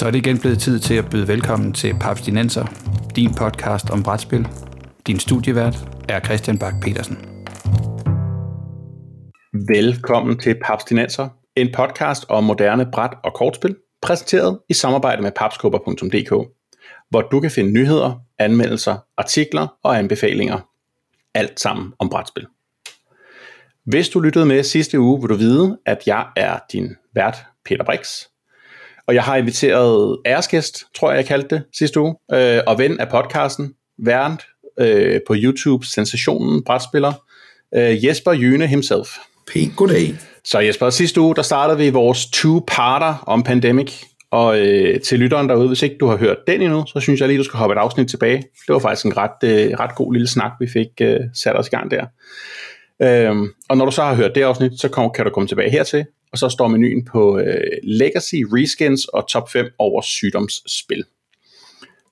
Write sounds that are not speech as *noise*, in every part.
Så er det igen blevet tid til at byde velkommen til Paps Dinenser, din podcast om brætspil. Din studievært er Christian Bak petersen Velkommen til Paps Dinenser, en podcast om moderne bræt- og kortspil, præsenteret i samarbejde med papskubber.dk, hvor du kan finde nyheder, anmeldelser, artikler og anbefalinger. Alt sammen om brætspil. Hvis du lyttede med sidste uge, vil du vide, at jeg er din vært, Peter Brix. Og jeg har inviteret æresgæst, tror jeg, jeg kaldte det sidste uge, øh, og ven af podcasten, vært øh, på YouTube, sensationen, brætspiller, øh, Jesper Jyne himself. Pænt goddag. Så Jesper, sidste uge, der startede vi vores two-parter om Pandemic, og øh, til lytteren derude, hvis ikke du har hørt den endnu, så synes jeg lige, du skal hoppe et afsnit tilbage. Det var faktisk en ret, øh, ret god lille snak, vi fik øh, sat os i gang der. Øhm, og når du så har hørt det afsnit, så kom, kan du komme tilbage hertil, og så står menuen på øh, Legacy, Reskins og top 5 over sygdomsspil.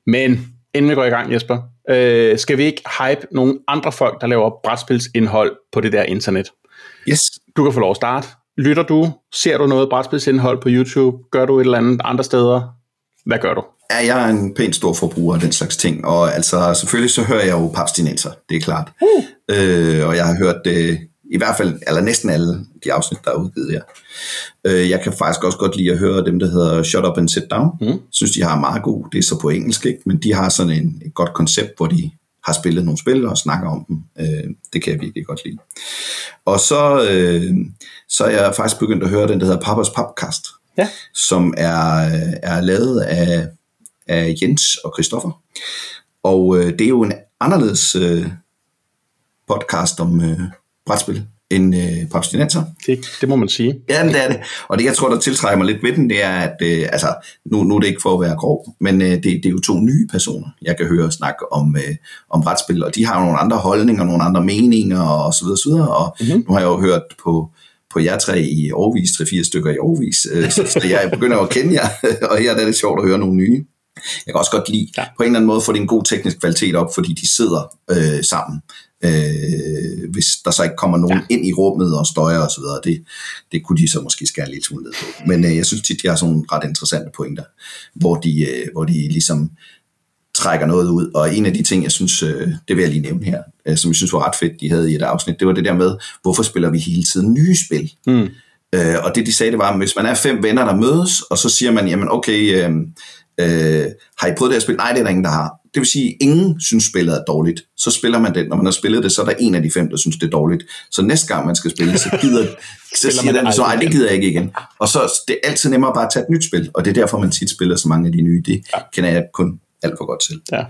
Men inden vi går i gang, Jesper, øh, skal vi ikke hype nogle andre folk, der laver brætspilsindhold på det der internet? Yes. Du kan få lov at starte. Lytter du? Ser du noget brætspilsindhold på YouTube? Gør du et eller andet andre steder? Hvad gør du? Ja, jeg er en pænt stor forbruger af den slags ting, og altså selvfølgelig så hører jeg jo papstinenser, det er klart. Uh. Øh, og jeg har hørt det øh, i hvert fald, eller næsten alle de afsnit, der er udgivet her. Øh, jeg kan faktisk også godt lide at høre dem, der hedder Shut Up and Sit Down. Mm. synes, de har meget god, det er så på engelsk, ikke? men de har sådan en, et godt koncept, hvor de har spillet nogle spil og snakker om dem. Øh, det kan jeg virkelig godt lide. Og så, øh, så er jeg faktisk begyndt at høre den, der hedder Papas Podcast, ja. som er, er lavet af, af Jens og Christoffer. Og øh, det er jo en anderledes øh, podcast om øh, brætspil end øh, papstinenser. Det, det må man sige. Ja, det er det. Og det, jeg tror, der tiltrækker mig lidt ved den, det er, at øh, altså, nu, nu er det ikke for at være grov, men øh, det, det er jo to nye personer, jeg kan høre snakke om, øh, om brætspil, og de har jo nogle andre holdninger, nogle andre meninger, og så videre, så videre. Og mm-hmm. nu har jeg jo hørt på, på jer tre i overvis, tre-fire stykker i overvis, øh, så, så jeg begynder at kende jer, *laughs* og her er det sjovt at høre nogle nye. Jeg kan også godt lide, ja. på en eller anden måde, få det en god teknisk kvalitet op, fordi de sidder øh, sammen øh, hvis der så ikke kommer nogen ja. ind i rummet og støjer osv., det, det kunne de så måske skære lidt smule ned på. Men øh, jeg synes tit, de har sådan nogle ret interessante pointer, hvor de, øh, hvor de ligesom trækker noget ud. Og en af de ting, jeg synes, øh, det vil jeg lige nævne her, øh, som jeg synes var ret fedt, de havde i et afsnit, det var det der med, hvorfor spiller vi hele tiden nye spil? Mm. Øh, og det de sagde, det var, at hvis man er fem venner, der mødes, og så siger man, jamen okay, øh, øh, har I prøvet det her spil? Nej, det er der ingen, der har. Det vil sige, at ingen synes, spillet er dårligt. Så spiller man det. Når man har spillet det, så er der en af de fem, der synes, det er dårligt. Så næste gang, man skal spille, så gider *laughs* så siger den, så, det gider jeg ikke igen. Og så det er altid nemmere bare at tage et nyt spil. Og det er derfor, man tit spiller så mange af de nye. Det ja. kender jeg kun alt for godt til. Ja.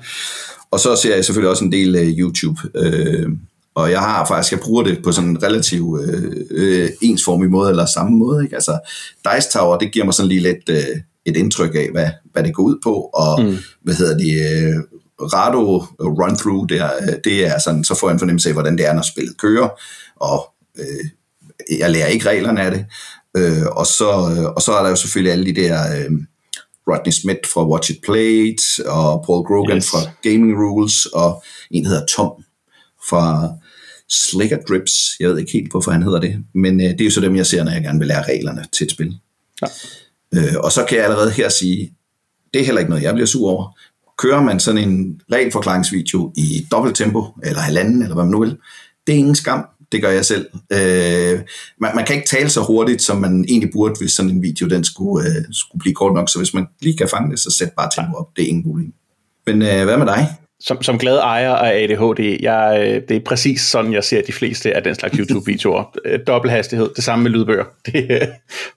Og så ser jeg selvfølgelig også en del af YouTube. Øh, og jeg har faktisk, jeg bruger det på sådan en relativt øh, øh, ensformig måde, eller samme måde. Ikke? Altså, Dice Tower, det giver mig sådan lige lidt... Øh, et indtryk af, hvad, hvad det går ud på, og mm. hvad hedder det, uh, Rado run-through, der, det er sådan, så får jeg en fornemmelse af, hvordan det er, når spillet kører, og uh, jeg lærer ikke reglerne af det, uh, og, så, og så er der jo selvfølgelig alle de der uh, Rodney Smith fra Watch It Played, og Paul Grogan yes. fra Gaming Rules, og en, der hedder Tom fra Slicker Drips. Jeg ved ikke helt, hvorfor han hedder det, men uh, det er jo så dem, jeg ser, når jeg gerne vil lære reglerne til et spil. Ja. Øh, og så kan jeg allerede her sige, det er heller ikke noget, jeg bliver sur over. Kører man sådan en regelforklaringsvideo i dobbelt tempo, eller halvanden, eller hvad man nu vil, det er ingen skam. Det gør jeg selv. Øh, man, man kan ikke tale så hurtigt, som man egentlig burde, hvis sådan en video den skulle, øh, skulle blive kort nok. Så hvis man lige kan fange det, så sæt bare tempo op. Det er ingen problem. Men øh, hvad med dig? Som, som glad ejer af ADHD, jeg, øh, det er præcis sådan, jeg ser de fleste af den slags *laughs* YouTube-videoer. Øh, dobbelt hastighed, det samme med lydbøger. *laughs* Det,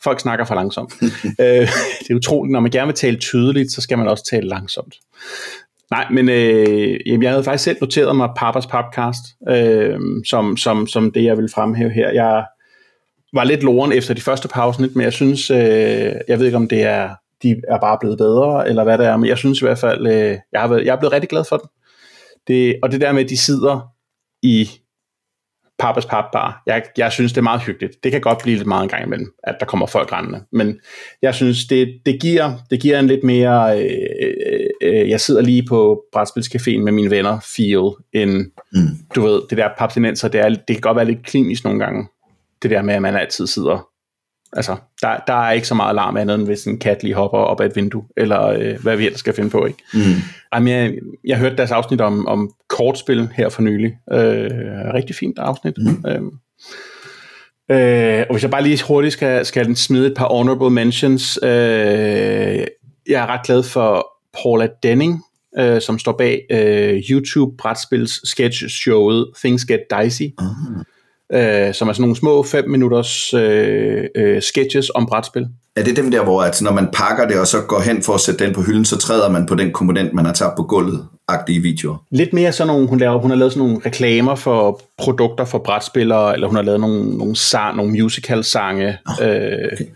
folk snakker for langsomt. *laughs* Øh, det er utroligt, når man gerne vil tale tydeligt, så skal man også tale langsomt. Nej, men øh, jamen, jeg havde faktisk selv noteret mig Papas podcast, øh, som, som, som det, jeg vil fremhæve her. Jeg var lidt loren efter de første pausen, men jeg synes, øh, jeg ved ikke, om det er de er bare blevet bedre, eller hvad det er, men jeg synes i hvert fald, øh, jeg, har været, jeg er blevet rigtig glad for den. Det, og det der med, at de sidder i Papas Papbar, jeg, jeg synes, det er meget hyggeligt. Det kan godt blive lidt meget en gang imellem, at der kommer folk rendende, men jeg synes, det, det, giver, det giver en lidt mere, øh, øh, øh jeg sidder lige på Brætspilscaféen med mine venner, feel, end, mm. du ved, det der papsinenser, det, er, det kan godt være lidt klinisk nogle gange, det der med, at man altid sidder Altså, der, der er ikke så meget alarm andet, end hvis en kat lige hopper op ad et vindue, eller øh, hvad vi ellers skal finde på, ikke? Mm. Jamen, jeg, jeg hørte deres afsnit om, om kortspil her for nylig. Øh, rigtig fint afsnit. Mm. Øh, øh, og hvis jeg bare lige hurtigt skal, skal smide et par honorable mentions. Øh, jeg er ret glad for Paula Denning, øh, som står bag øh, YouTube-brætspils sketch-showet Things Get Dicey. Mm øh, som er sådan nogle små 5 minutters øh, øh, sketches om brætspil. Er det dem der, hvor at når man pakker det og så går hen for at sætte den på hylden, så træder man på den komponent, man har taget på gulvet? agtige videoer. Lidt mere sådan nogle, hun, laver, hun har lavet sådan nogle reklamer for produkter for brætspillere, eller hun har lavet nogle, nogle, sang, nogle musical-sange, oh, okay. øh,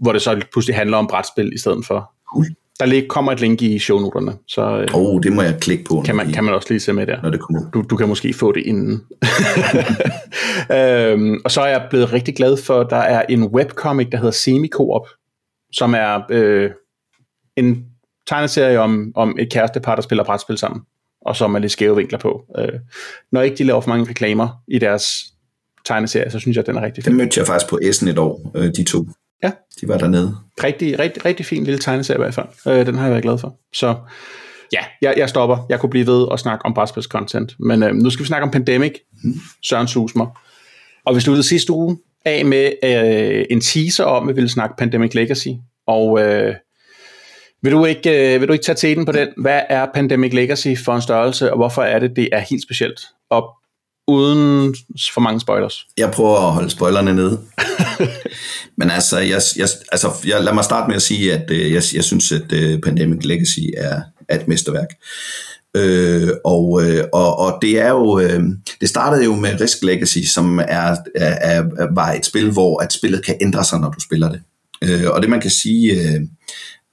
hvor det så pludselig handler om brætspil i stedet for. Cool. Der kommer et link i shownoterne. Så, øh, oh, det må jeg klikke på. Kan man, kan man også lige se med der. Når det kommer. Du, du kan måske få det inden. *laughs* øhm, og så er jeg blevet rigtig glad for, at der er en webcomic, der hedder Semicoop, som er øh, en tegneserie om, om et kærestepar, der spiller brætspil sammen, og som er lidt skæve vinkler på. Øh, når ikke de laver for mange reklamer i deres tegneserie, så synes jeg, at den er rigtig fed. Den mødte jeg faktisk på Essen et år, øh, de to. Ja. De var dernede. Rigtig, rigtig, rigtig fin lille tegneserie i hvert fald. Øh, den har jeg været glad for. Så ja, jeg, jeg stopper. Jeg kunne blive ved og snakke om brætspils content. Men øh, nu skal vi snakke om Pandemic. Mm. Søren Susmer. Og vi sluttede sidste uge af med øh, en teaser om, at vi ville snakke Pandemic Legacy. Og øh, vil, du ikke, øh, vil du ikke tage til den på den? Hvad er Pandemic Legacy for en størrelse, og hvorfor er det, det er helt specielt? Og uden for mange spoilers. Jeg prøver at holde spoilerne nede. *laughs* *laughs* Men altså, jeg, jeg, altså jeg, lad mig starte med at sige, at øh, jeg, jeg synes, at øh, Pandemic Legacy er, er et mesterværk. Øh, og, øh, og, og det er jo øh, det startede jo med Risk Legacy, som er, er, er, var et spil, hvor at spillet kan ændre sig, når du spiller det. Øh, og det man kan sige, øh,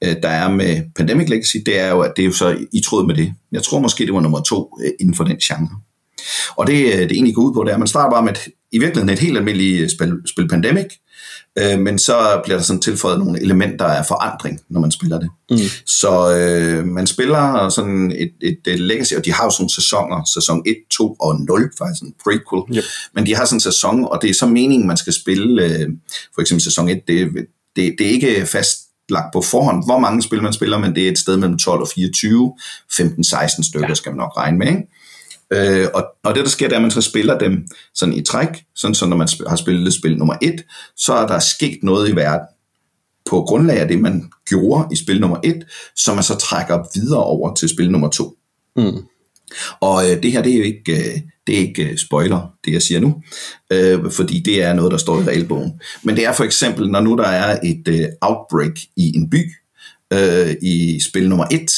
øh der er med Pandemic Legacy, det er jo, at det er jo så i tråd med det. Jeg tror måske, det var nummer to øh, inden for den genre. Og det, øh, det egentlig går ud på, det er, at man starter bare med et, i virkeligheden et helt almindeligt spil, spil Pandemic, øh, men så bliver der sådan tilføjet nogle elementer af forandring, når man spiller det. Mm. Så øh, man spiller sådan et, et, et legacy, og de har jo sådan sæsoner, sæson 1, 2 og 0, faktisk en prequel, yep. men de har sådan en sæson, og det er så meningen, man skal spille, øh, for eksempel sæson 1, det, det, det er ikke fast lagt på forhånd, hvor mange spil man spiller, men det er et sted mellem 12 og 24, 15-16 stykker ja. skal man nok regne med, ikke? Øh, og, og det, der sker, det er, at man så spiller dem sådan i træk, sådan så når man har spillet spil nummer et, så er der sket noget i verden på grundlag af det, man gjorde i spil nummer et, som man så trækker videre over til spil nummer to. Mm. Og øh, det her, det er jo ikke, øh, det er ikke øh, spoiler, det jeg siger nu, øh, fordi det er noget, der står i regelbogen. Men det er for eksempel, når nu der er et øh, outbreak i en by, øh, i spil nummer et,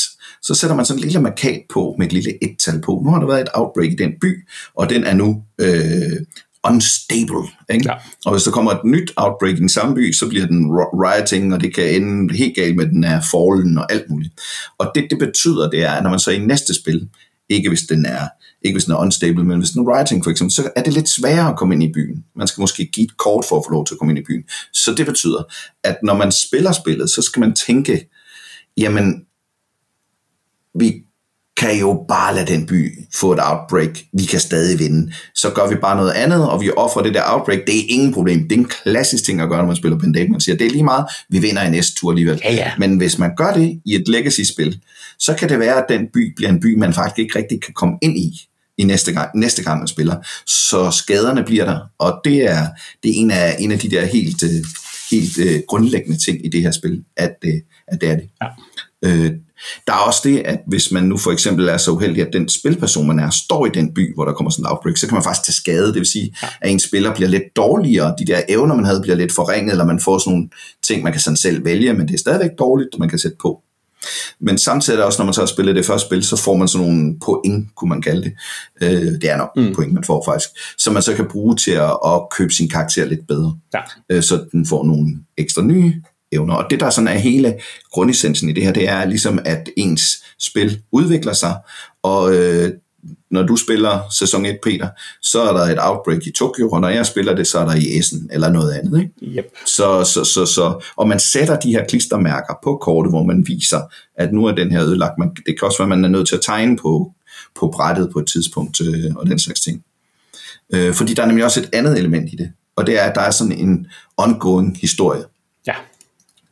så sætter man sådan en lille markat på med et lille et-tal på. Nu har der været et outbreak i den by, og den er nu øh, unstable. Ikke? Ja. Og hvis der kommer et nyt outbreak i den samme by, så bliver den rioting, og det kan ende helt galt med, at den er fallen og alt muligt. Og det, det betyder, det er, at når man så i næste spil, ikke hvis den er ikke hvis den er unstable, men hvis den er rioting for eksempel, så er det lidt sværere at komme ind i byen. Man skal måske give et kort for at få lov til at komme ind i byen. Så det betyder, at når man spiller spillet, så skal man tænke, jamen, vi kan jo bare lade den by få et outbreak. Vi kan stadig vinde. Så gør vi bare noget andet, og vi offrer det der outbreak. Det er ingen problem. Det er en klassisk ting at gøre, når man spiller Pandemic. Man siger, det er lige meget, vi vinder i næste tur alligevel. Ja, ja. Men hvis man gør det i et legacy-spil, så kan det være, at den by bliver en by, man faktisk ikke rigtig kan komme ind i i næste gang, næste gang man spiller. Så skaderne bliver der, og det er, det er en, af, en af de der helt, øh, helt uh, grundlæggende ting i det her spil, at, uh, at det er det. Ja. Uh, der er også det, at hvis man nu for eksempel er så uheldig, at den spilperson, man er, står i den by, hvor der kommer sådan en outbreak, så kan man faktisk tage skade. Det vil sige, at en spiller bliver lidt dårligere. De der evner, man havde, bliver lidt forringet, eller man får sådan nogle ting, man kan sådan selv vælge, men det er stadigvæk dårligt, man kan sætte på. Men samtidig også, når man så har spillet det første spil, så får man sådan nogle point, kunne man kalde det. Øh, det er nok mm. point, man får faktisk. Som man så kan bruge til at, at købe sin karakter lidt bedre. Ja. Øh, så den får nogle ekstra nye evner. Og det, der sådan er hele grundessensen i det her, det er ligesom, at ens spil udvikler sig, og øh, når du spiller sæson 1, Peter, så er der et outbreak i Tokyo, og når jeg spiller det, så er der i Essen, eller noget andet. Ikke? Yep. Så, så, så, så, og man sætter de her klistermærker på kortet, hvor man viser, at nu er den her ødelagt. Man, det kan også være, at man er nødt til at tegne på, på brættet på et tidspunkt, øh, og den slags ting. Øh, fordi der er nemlig også et andet element i det, og det er, at der er sådan en ongoing historie.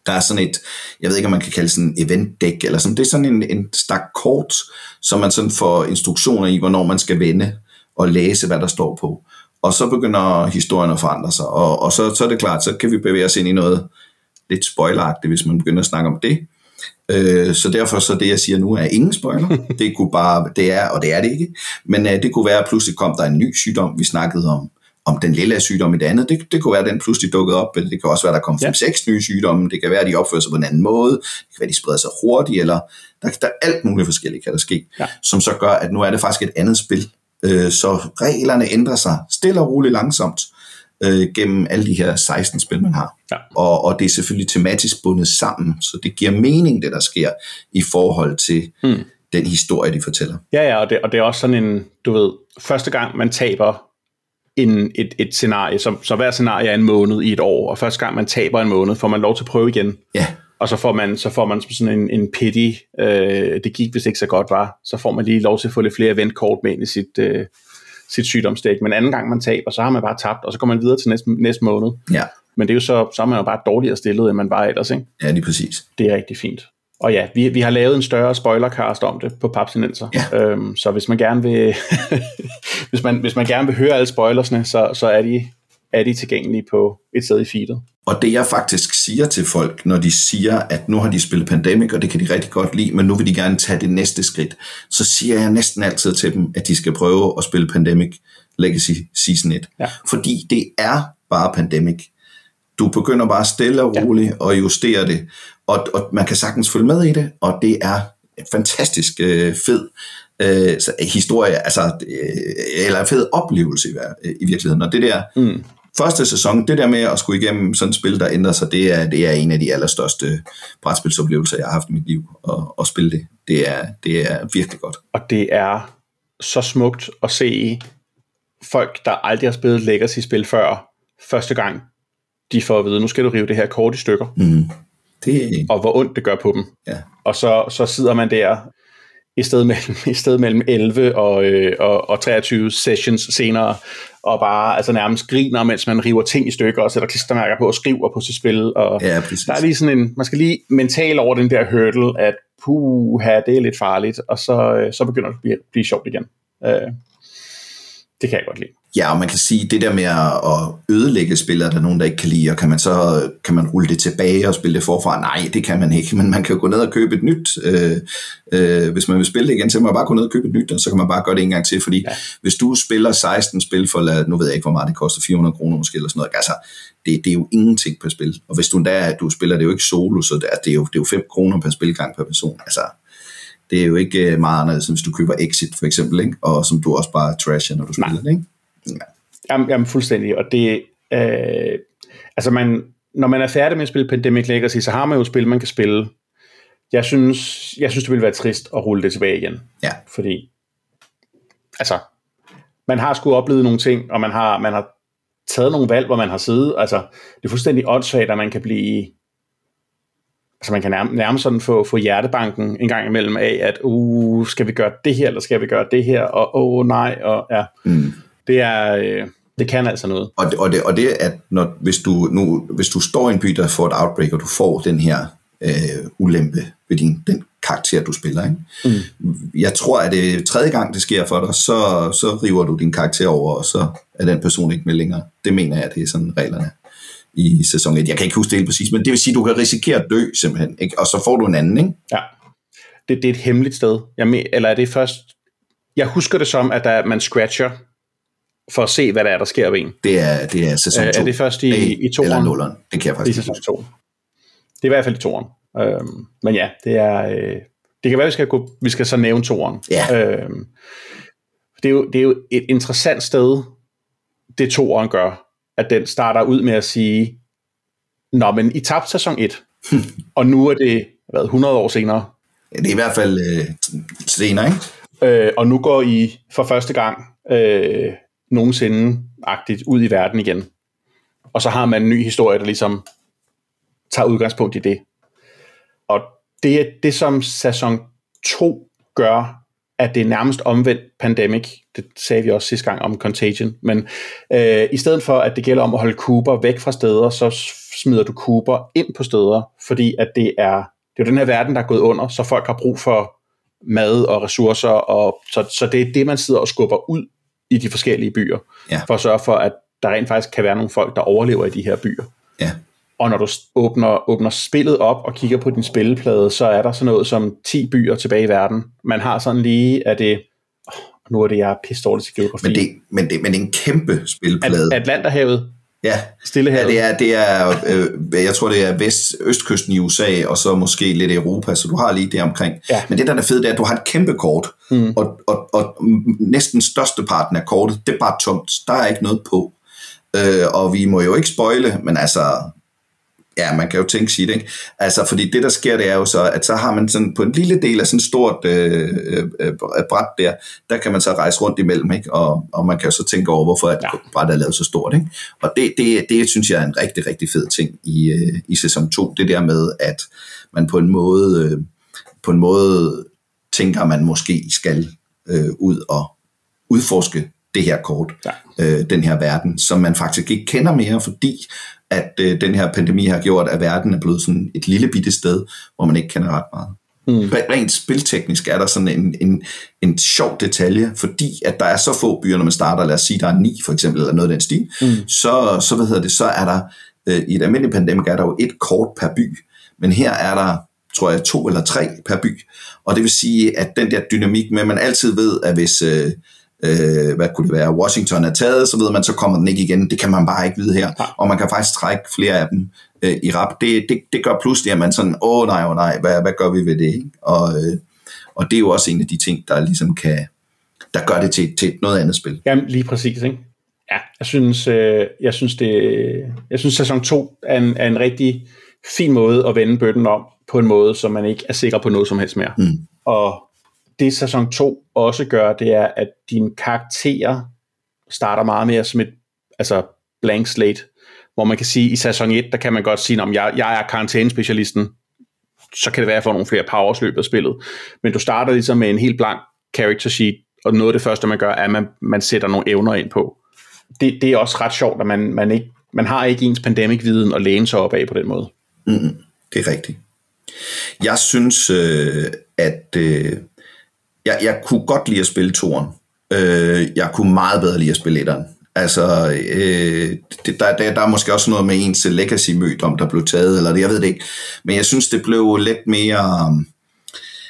Der er sådan et, jeg ved ikke, om man kan kalde sådan en event deck, eller sådan, det er sådan en, en stak kort, som man sådan får instruktioner i, hvornår man skal vende og læse, hvad der står på. Og så begynder historien at forandre sig, og, og så, så er det klart, så kan vi bevæge os ind i noget lidt spoileragtigt, hvis man begynder at snakke om det. Øh, så derfor så det, jeg siger nu, er ingen spoiler. *laughs* Det kunne bare, det er, og det er det ikke. Men øh, det kunne være, at pludselig kom der en ny sygdom. Vi snakkede om, om den lille sygdom i det andet. Det, det kunne være, at den pludselig dukkede op. Eller det kan også være, at der kom ja. seks nye sygdomme. Det kan være, at de opfører sig på en anden måde. Det kan være, at de spreder sig hurtigt. Eller der, der er alt muligt forskelligt, kan der ske. Ja. Som så gør, at nu er det faktisk et andet spil. Øh, så reglerne ændrer sig stille og roligt langsomt øh, gennem alle de her 16 spil, man har. Ja. Og, og det er selvfølgelig tematisk bundet sammen, så det giver mening, det der sker, i forhold til hmm. den historie, de fortæller. Ja, ja, og det, og det er også sådan en, du ved, første gang man taber en, et, et scenarie, så, så hver scenarie er en måned i et år, og første gang man taber en måned, får man lov til at prøve igen. Ja. Og så får man, så får man sådan en, en pity, øh, det gik vist ikke så godt var, så får man lige lov til at få lidt flere eventkort med ind i sit, øh, sit sygdomsdæk. Men anden gang man taber, så har man bare tabt, og så går man videre til næste, næste måned. Ja. Men det er jo så, så er man jo bare dårligere stillet, end man var ellers, ikke? Ja, lige præcis. Det er rigtig fint. Og ja, vi, vi har lavet en større spoilercast om det på Papsinenser. Ja. Øhm, så hvis man gerne vil *laughs* hvis, man, hvis man gerne vil høre alle spoilersne, så, så er, de, er de tilgængelige på et sted i feedet. Og det jeg faktisk siger til folk, når de siger, at nu har de spillet Pandemic, og det kan de rigtig godt lide, men nu vil de gerne tage det næste skridt, så siger jeg næsten altid til dem, at de skal prøve at spille Pandemic Legacy Season 1. Ja. Fordi det er bare Pandemic. Du begynder bare stille og roligt ja. at justere det, og, og man kan sagtens følge med i det, og det er fantastisk øh, fed øh, historie, altså, øh, eller en fed oplevelse i, i virkeligheden. Og det der mm første sæson, det der med at skulle igennem sådan et spil, der ændrer sig, det er, det er en af de allerstørste brætspilsoplevelser, jeg har haft i mit liv, at, at spille det. Det er, det er virkelig godt. Og det er så smukt at se folk, der aldrig har spillet Legacy-spil før, første gang, de får at vide, nu skal du rive det her kort i stykker. Mm. Det... Og hvor ondt det gør på dem. Ja. Og så, så sidder man der i stedet mellem, i stedet mellem 11 og, øh, og, og 23 sessions senere, og bare altså nærmest griner, mens man river ting i stykker, og sætter klistermærker på og skriver på sit spil. Og ja, præcis. der er lige sådan en, man skal lige mentalt over den der hurdle, at puha, det er lidt farligt, og så, øh, så begynder det at blive, blive sjovt igen. Øh, det kan jeg godt lide. Ja, og man kan sige, det der med at ødelægge spillet, er der nogen, der ikke kan lide, og kan man så kan man rulle det tilbage og spille det forfra? Nej, det kan man ikke, *laughs* men man kan jo gå ned og købe et nyt. Øh, øh, hvis man vil spille det igen, så kan man bare gå ned og købe et nyt, og så kan man bare gøre det en gang til, fordi ja. hvis du spiller 16 spil for, nu ved jeg ikke, hvor meget det koster, 400 kroner måske, eller sådan noget, altså, det, det er jo ingenting per spil. Og hvis du endda, du spiller det jo ikke solo, så det er, det er, jo, det er jo 5 kroner per spilgang per person. Altså, det er jo ikke øh, meget anderledes, hvis du køber Exit for eksempel, ikke? og som du også bare trasher, når du spiller Nej. det. Ikke? Ja. Jamen, jamen fuldstændig, og det, øh, altså man, når man er færdig med at spille Pandemic Legacy, så har man jo spil, man kan spille. Jeg synes, jeg synes det ville være trist at rulle det tilbage igen. Ja. Fordi, altså, man har sgu oplevet nogle ting, og man har, man har taget nogle valg, hvor man har siddet, altså, det er fuldstændig åndssvagt, at man kan blive, altså man kan nærmest, nærmest sådan få, få hjertebanken en gang imellem af, at, uh, skal vi gøre det her, eller skal vi gøre det her, og åh oh, nej, og ja. Mm. Det er, øh, det kan altså noget. Og det, og det, og det at når, hvis, du, nu, hvis du står i en by, der får et outbreak, og du får den her øh, ulempe ved din, den karakter, du spiller. Ikke? Mm. Jeg tror, at det tredje gang, det sker for dig, så, så river du din karakter over, og så er den person ikke med længere. Det mener jeg, det er sådan reglerne i sæson 1. Jeg kan ikke huske det helt præcis, men det vil sige, at du kan risikere at dø simpelthen, ikke? og så får du en anden. Ikke? Ja, det, det er et hemmeligt sted. Jeg eller er det først... Jeg husker det som, at der, man scratcher for at se, hvad der er, der sker ved en. Det er, det er sæson 2. Er det først i, Nej, i toeren? Eller nulleren. Det kan jeg faktisk I sæson 2. Det er i hvert fald i toeren. Øhm, men ja, det er... Øh, det kan være, vi skal, gå, vi skal så nævne toeren. Ja. Øhm, det, er jo, det er jo et interessant sted, det toeren gør, at den starter ud med at sige, Nå, men I tabte sæson 1, *laughs* og nu er det hvad, 100 år senere. Ja, det er i hvert fald øh, senere, ikke? Øh, og nu går I for første gang øh, nogensinde-agtigt ud i verden igen. Og så har man en ny historie, der ligesom tager udgangspunkt i det. Og det er det, som sæson 2 gør, at det er nærmest omvendt pandemic. Det sagde vi også sidste gang om Contagion. Men øh, i stedet for, at det gælder om at holde Cooper væk fra steder, så smider du Cooper ind på steder, fordi at det er, det er den her verden, der er gået under, så folk har brug for mad og ressourcer, og så, så det er det, man sidder og skubber ud i de forskellige byer, Ja. for at sørge for, at der rent faktisk kan være nogle folk, der overlever i de her byer. Ja. Og når du åbner, åbner spillet op og kigger på din spilleplade, så er der sådan noget som 10 byer tilbage i verden. Man har sådan lige, at det... Nu er det, jeg pisse dårlig til geografi. Men det, men, det, men det er en kæmpe spilplade. At, Atlanterhavet, ja, ja, Stillehavet. det er, det er øh, jeg tror det er vest, østkysten i USA, og så måske lidt Europa, så du har lige det omkring. Ja. Men det der er fedt, det er, at du har et kæmpe kort, mm. og, og, og næsten størsteparten af kortet, det er bare tomt. Der er ikke noget på. Øh, og vi må jo ikke spoile, men altså, ja, man kan jo tænke sig det, ikke? Altså, fordi det, der sker, det er jo så, at så har man sådan, på en lille del af sådan et stort øh, øh, øh, bræt der, der kan man så rejse rundt imellem, ikke? Og, og man kan jo så tænke over, hvorfor at Ja. brættet er lavet så stort, ikke? Og det, det, det synes jeg er en rigtig, rigtig fed ting i, øh, i sæson 2, det der med, at man på en måde, øh, på en måde tænker, at man måske skal øh, ud og udforske det her kort, Ja. øh, den her verden, som man faktisk ikke kender mere, fordi at øh, den her pandemi har gjort, at verden er blevet sådan et lille bitte sted, hvor man ikke kender ret meget. Mm. Rent spilteknisk er der sådan en, en, en sjov detalje, fordi at der er så få byer, når man starter, lad os sige, der er ni for eksempel, eller noget af den stil, mm. så, så, hvad hedder det, så er der, øh, i et almindeligt pandemik er der jo et kort per by, men her er der, tror jeg, to eller tre per by, og det vil sige, at den der dynamik med, at man altid ved, at hvis, øh, øh, hvad kunne det være, Washington er taget, så ved man, så kommer den ikke igen. Det kan man bare ikke vide her. Og man kan faktisk trække flere af dem øh, i rap. Det, det, det gør pludselig, at man sådan, åh nej, åh nej, hvad, hvad gør vi ved det? Og, øh, og det er jo også en af de ting, der ligesom kan, der gør det til, til noget andet spil. Jamen, lige præcis, ikke? Ja, jeg synes, øh, jeg synes, det, jeg synes sæson 2 er en, er en rigtig fin måde at vende bøtten om, på en måde, så man ikke er sikker på noget som helst mere. Mm. Og det sæson 2 også gør, det er, at dine karakterer starter meget mere som et altså blank slate, hvor man kan sige, i sæson 1, der kan man godt sige, om jeg, jeg er karantænespecialisten, så kan det være, at jeg får nogle flere powers løbet af spillet. Men du starter ligesom med en helt blank character sheet, og noget af det første, man gør, er, at man, man sætter nogle evner ind på. Det, det er også ret sjovt, at man, man, ikke, man har ikke ens pandemic-viden at læne sig op af på den måde. Mm, det er rigtigt. Jeg synes, øh, at øh, jeg, jeg kunne godt lide at spille toren. Øh, jeg kunne meget bedre lide at spille etteren. Altså, øh, det, der, der, der er måske også noget med ens legacy-mødt, om der blev taget, eller det, jeg ved det ikke. Men jeg synes, det blev lidt mere...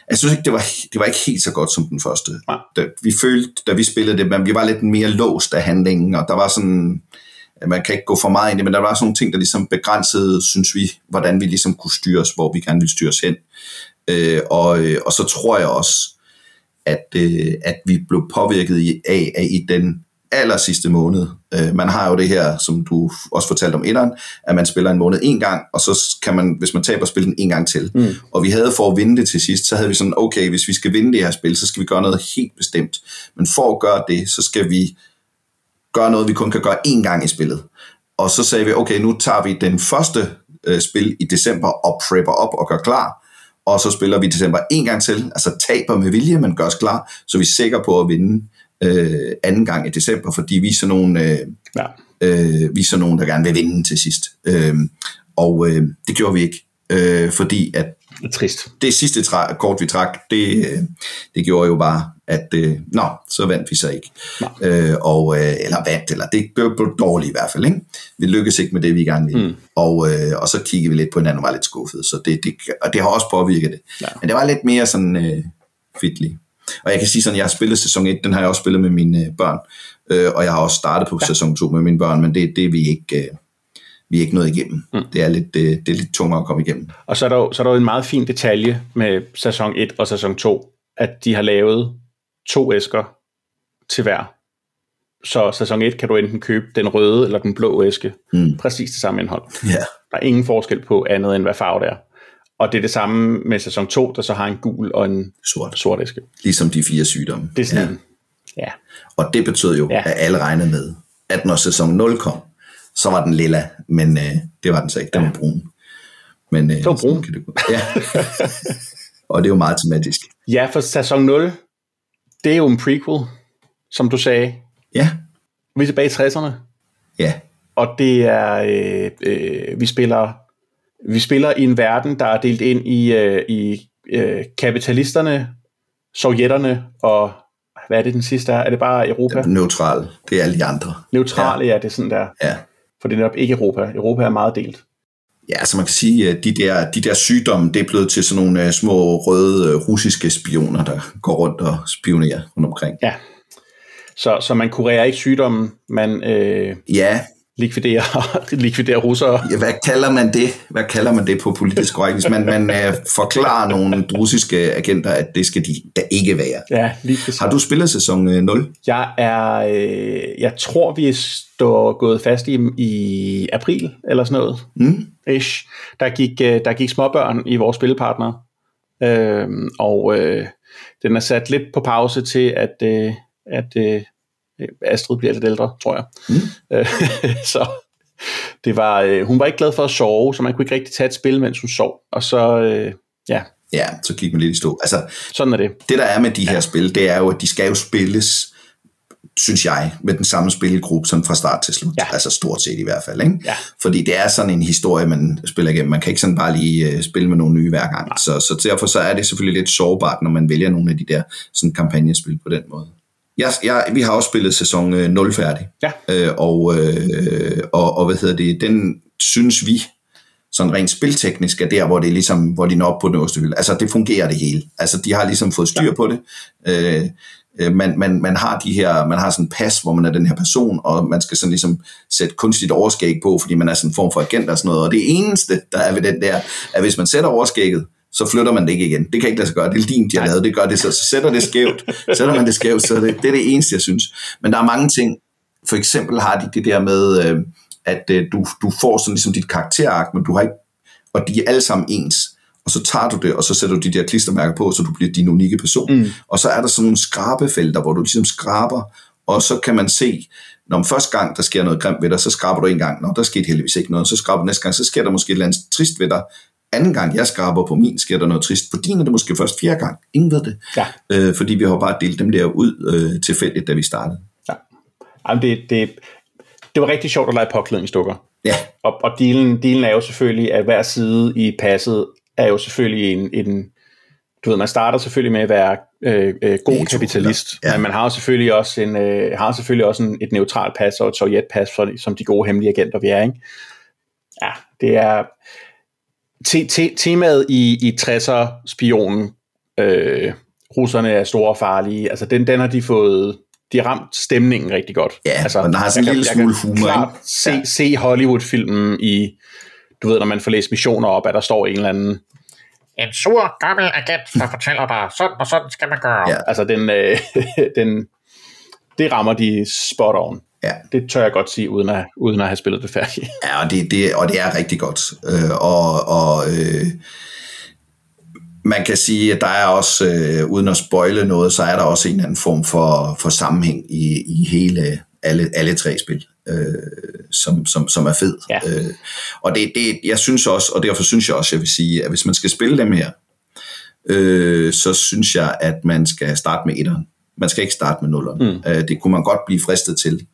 Jeg synes ikke, det var, det var ikke helt så godt som den første. Nej. Da, vi følte, da vi spillede det, men vi var lidt mere låst af handlingen, og der var sådan man kan ikke gå for meget ind i men der var sådan nogle ting, der ligesom begrænsede, synes vi, hvordan vi ligesom kunne styres, hvor vi gerne ville styres hen. Øh, og, øh, og så tror jeg også, at, øh, at vi blev påvirket i, af, af i den aller sidste måned. Øh, man har jo det her, som du også fortalte om etteren, at man spiller en måned en gang, og så kan man, hvis man taber, spille den en gang til. Mm. Og vi havde for at vinde det til sidst, så havde vi sådan, okay, hvis vi skal vinde det her spil, så skal vi gøre noget helt bestemt. Men for at gøre det, så skal vi gøre noget, vi kun kan gøre én gang i spillet. Og så sagde vi, okay, nu tager vi den første øh, spil i december og prepper op og gør klar, og så spiller vi december en gang til, altså taber med vilje, men gør os klar, så vi er sikre på at vinde øh, anden gang i december, fordi vi er sådan nogle, øh, Ja. øh, vi er sådan nogen, der gerne vil vinde til sidst. Øh, og øh, det gjorde vi ikke, øh, fordi at Det trist. det sidste tra- kort, vi trak, det, øh, det gjorde jo bare, at øh, nå, så vandt vi så ikke. Øh, og, øh, eller vandt, eller det blev, blev dårligt i hvert fald. Ikke? Vi lykkedes ikke med det, vi gerne ville. Mm. Og, øh, og så kiggede vi lidt på hinanden og var lidt skuffet. Så det, det, og det har også påvirket det. Ja. Men det var lidt mere sådan øh, fitlig. Og jeg kan sige sådan, jeg har spillet sæson 1, den har jeg også spillet med mine øh, børn. Øh, og jeg har også startet på ja. sæson 2 med mine børn, men det, det er vi ikke... Øh, vi er ikke nået igennem. Mm. Det, er lidt, øh, det er lidt tungere at komme igennem. Og så er, der jo, så er der jo en meget fin detalje med sæson 1 og sæson 2, at de har lavet to æsker til hver. Så sæson 1 kan du enten købe den røde eller den blå æske. Mm. Præcis det samme indhold. Ja. Der er ingen forskel på andet end hvad farve det er. Og det er det samme med sæson 2, der så har en gul og en Sort. sort æske. Ligesom de fire sygdomme. Det er sådan ja. Ja. Og det betød jo, Ja. ja. at alle regnede med, at når sæson 0 kom, så var den lilla, men øh, det var den så ikke, den var brun. Men, øh, det var brun. Kan det gå. Ja. *laughs* og det er jo meget tematisk. ja, for sæson 0, det er jo en prequel, som du sagde. Ja, Vi er tilbage i 60'erne, ja, og det er, øh, øh, vi spiller vi spiller i en verden, der er delt ind i, øh, i øh, kapitalisterne, sovjetterne og hvad er det den sidste er? Er det bare Europa? neutral. Det er alle de andre. Neutrale, ja, det er sådan der. Ja. For det er netop ikke Europa. Europa er meget delt. Ja, så man kan sige, at de der, de der sygdomme, det er blevet til sådan nogle uh, små røde uh, russiske spioner, der går rundt og spionerer rundt omkring. Ja. Så, så man kurerer ikke sygdommen, man øh, Ja, likviderer, *laughs* likviderer russere. ja, hvad kalder man det? Hvad kalder man det på politisk korrekt? Hvis man, man uh, forklarer nogle russiske agenter, at det skal de da ikke være. Ja, lige præcis. Har du spillet sæson uh, 0? Jeg er, øh, jeg tror, vi er stå, gået fast i, i april, eller sådan noget. Mm? Ish. Der gik, øh, der gik småbørn i vores spilpartner. Øhm, og øh, den er sat lidt på pause til, at, øh, at øh, Astrid bliver lidt ældre, tror jeg. Mm. Øh, *laughs* så det var, øh, hun var ikke glad for at sove, så man kunne ikke rigtig tage et spil, mens hun sov. Og så, øh, ja, Ja, så gik man lidt i stå. Altså, sådan er det. det der er med de her spil, det er jo, at de skal jo spilles, synes jeg, med den samme spilgruppe som fra start til slut. Ja. Altså stort set i hvert fald. Ikke? Ja. Fordi det er sådan en historie, man spiller igennem. Man kan ikke sådan bare lige uh, spille med nogle nye hver gang. Så, så derfor så er det selvfølgelig lidt sårbart, når man vælger nogle af de der sådan kampagnespil på den måde. Jeg, jeg, vi har også spillet sæson øh, 0 færdig. Ja. Øh, og, øh, og, og hvad hedder det, den synes vi, sådan rent spilteknisk, er der, hvor det er ligesom, hvor de når op på den øverste hylde. Altså, det fungerer det hele. Altså, de har ligesom fået styr ja. på det. Øh, øh, man, man, man har de her, man har sådan en pas, hvor man er den her person, og man skal sådan ligesom sætte kunstigt overskæg på, fordi man er sådan en form for agent og sådan noget. Og det eneste, der er ved den der, er hvis man sætter overskægget, så flytter man det ikke igen. Det kan ikke lade sig gøre. Det er din, de har lavet. Det gør det, så, så sætter det skævt. Sætter man det skævt, så det, det er det eneste, jeg synes. Men der er mange ting. For eksempel har de det der med, øh, at øh, du, du får sådan ligesom dit karakterark, men du har ikke, og de er alle sammen ens. Og så tager du det, og så sætter du de der klistermærker på, så du bliver din unikke person. Mm. Og så er der sådan nogle skrabefelter, hvor du ligesom skraber, og så kan man se, når man første gang, der sker noget grimt ved dig, så skraber du en gang. Nå, der skete heldigvis ikke noget. Så skraber du næste gang, så sker der måske et eller andet trist ved dig. Anden gang, jeg skraber på min, sker der noget trist. På din er det måske først fjerde gang. Ingen ved det. Ja. Øh, fordi vi har bare delt dem der ud øh, tilfældigt, da vi startede. Ja. Jamen, det, det, det var rigtig sjovt at lege påklædningsdukker. Ja, Og, og dealen, dealen er jo selvfølgelig, at hver side i passet er jo selvfølgelig en, en du ved, man starter selvfølgelig med at være øh, øh, god kapitalist, ja. men man har jo selvfølgelig også, en, øh, har selvfølgelig også en, et neutralt pas og et sovjetpas, for, som de gode hemmelige agenter vi er, ikke? Ja, det er te, te, temaet i, i 60'er spionen, øh, russerne er store og farlige, altså den, den har de fået, de har ramt stemningen rigtig godt. Ja, altså, og den har sådan en jeg lille kan- jeg smule kan humor, klart ikke? Se, Ja. se Hollywood-filmen i, du ved, når man får læst missioner op, at der står en eller anden, En sur gammel agent, der fortæller dig, sådan og sådan skal man gøre. Ja. altså den, øh, *laughs* den, det rammer de spot on. Ja. Det tør jeg godt sige, uden at, uden at have spillet det færdigt. *laughs* Ja, og det, det, og det er rigtig godt. Øh, og og øh, man kan sige, at der er også, øh, uden at spoile noget, så er der også en eller anden form for, for sammenhæng i, i hele alle, alle tre spil, øh, som, som, som er fed. Ja. Øh, og det, det, jeg synes også, og derfor synes jeg også, jeg vil sige, at hvis man skal spille dem her, øh, så synes jeg, at man skal starte med etteren. Man skal ikke starte med nulleren. Mm. Øh, det kunne man godt blive fristet til.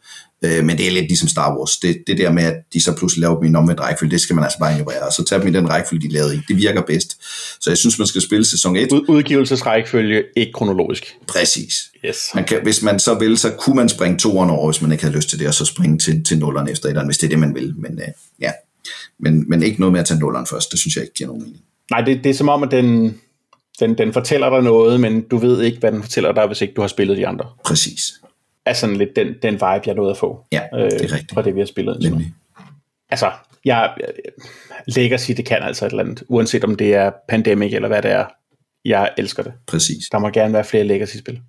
Øh, men det er lidt ligesom Star Wars. Det, det der med, at de så pludselig laver dem i en omvendt rækkefølge, det skal man altså bare ignorere. Og så tage dem i den rækkefølge, de lavede i. Det virker bedst. Så jeg synes, man skal spille sæson 1. Ud, udgivelsesrækkefølge, ikke kronologisk. Præcis. Yes. Man kan, hvis man så vil, så kunne man springe toeren over, hvis man ikke havde lyst til det, og så springe til, til nulleren efter etteren, hvis det er det, man vil. Men, øh, ja. men, men ikke noget med at tage nulleren først. Det synes jeg ikke giver nogen mening. Nej, det, det er som om, at den, den, den fortæller dig noget, men du ved ikke, hvad den fortæller dig, hvis ikke du har spillet de andre. Præcis. Er sådan lidt den, den vibe, jeg nåede at få. Ja, det er rigtigt. Fra det, vi har spillet. Nemlig. Altså, jeg, Legacy, det kan altså et eller andet, uanset om det er Pandemic eller hvad det er. Jeg elsker det. Præcis. Der må gerne være flere Legacy-spil.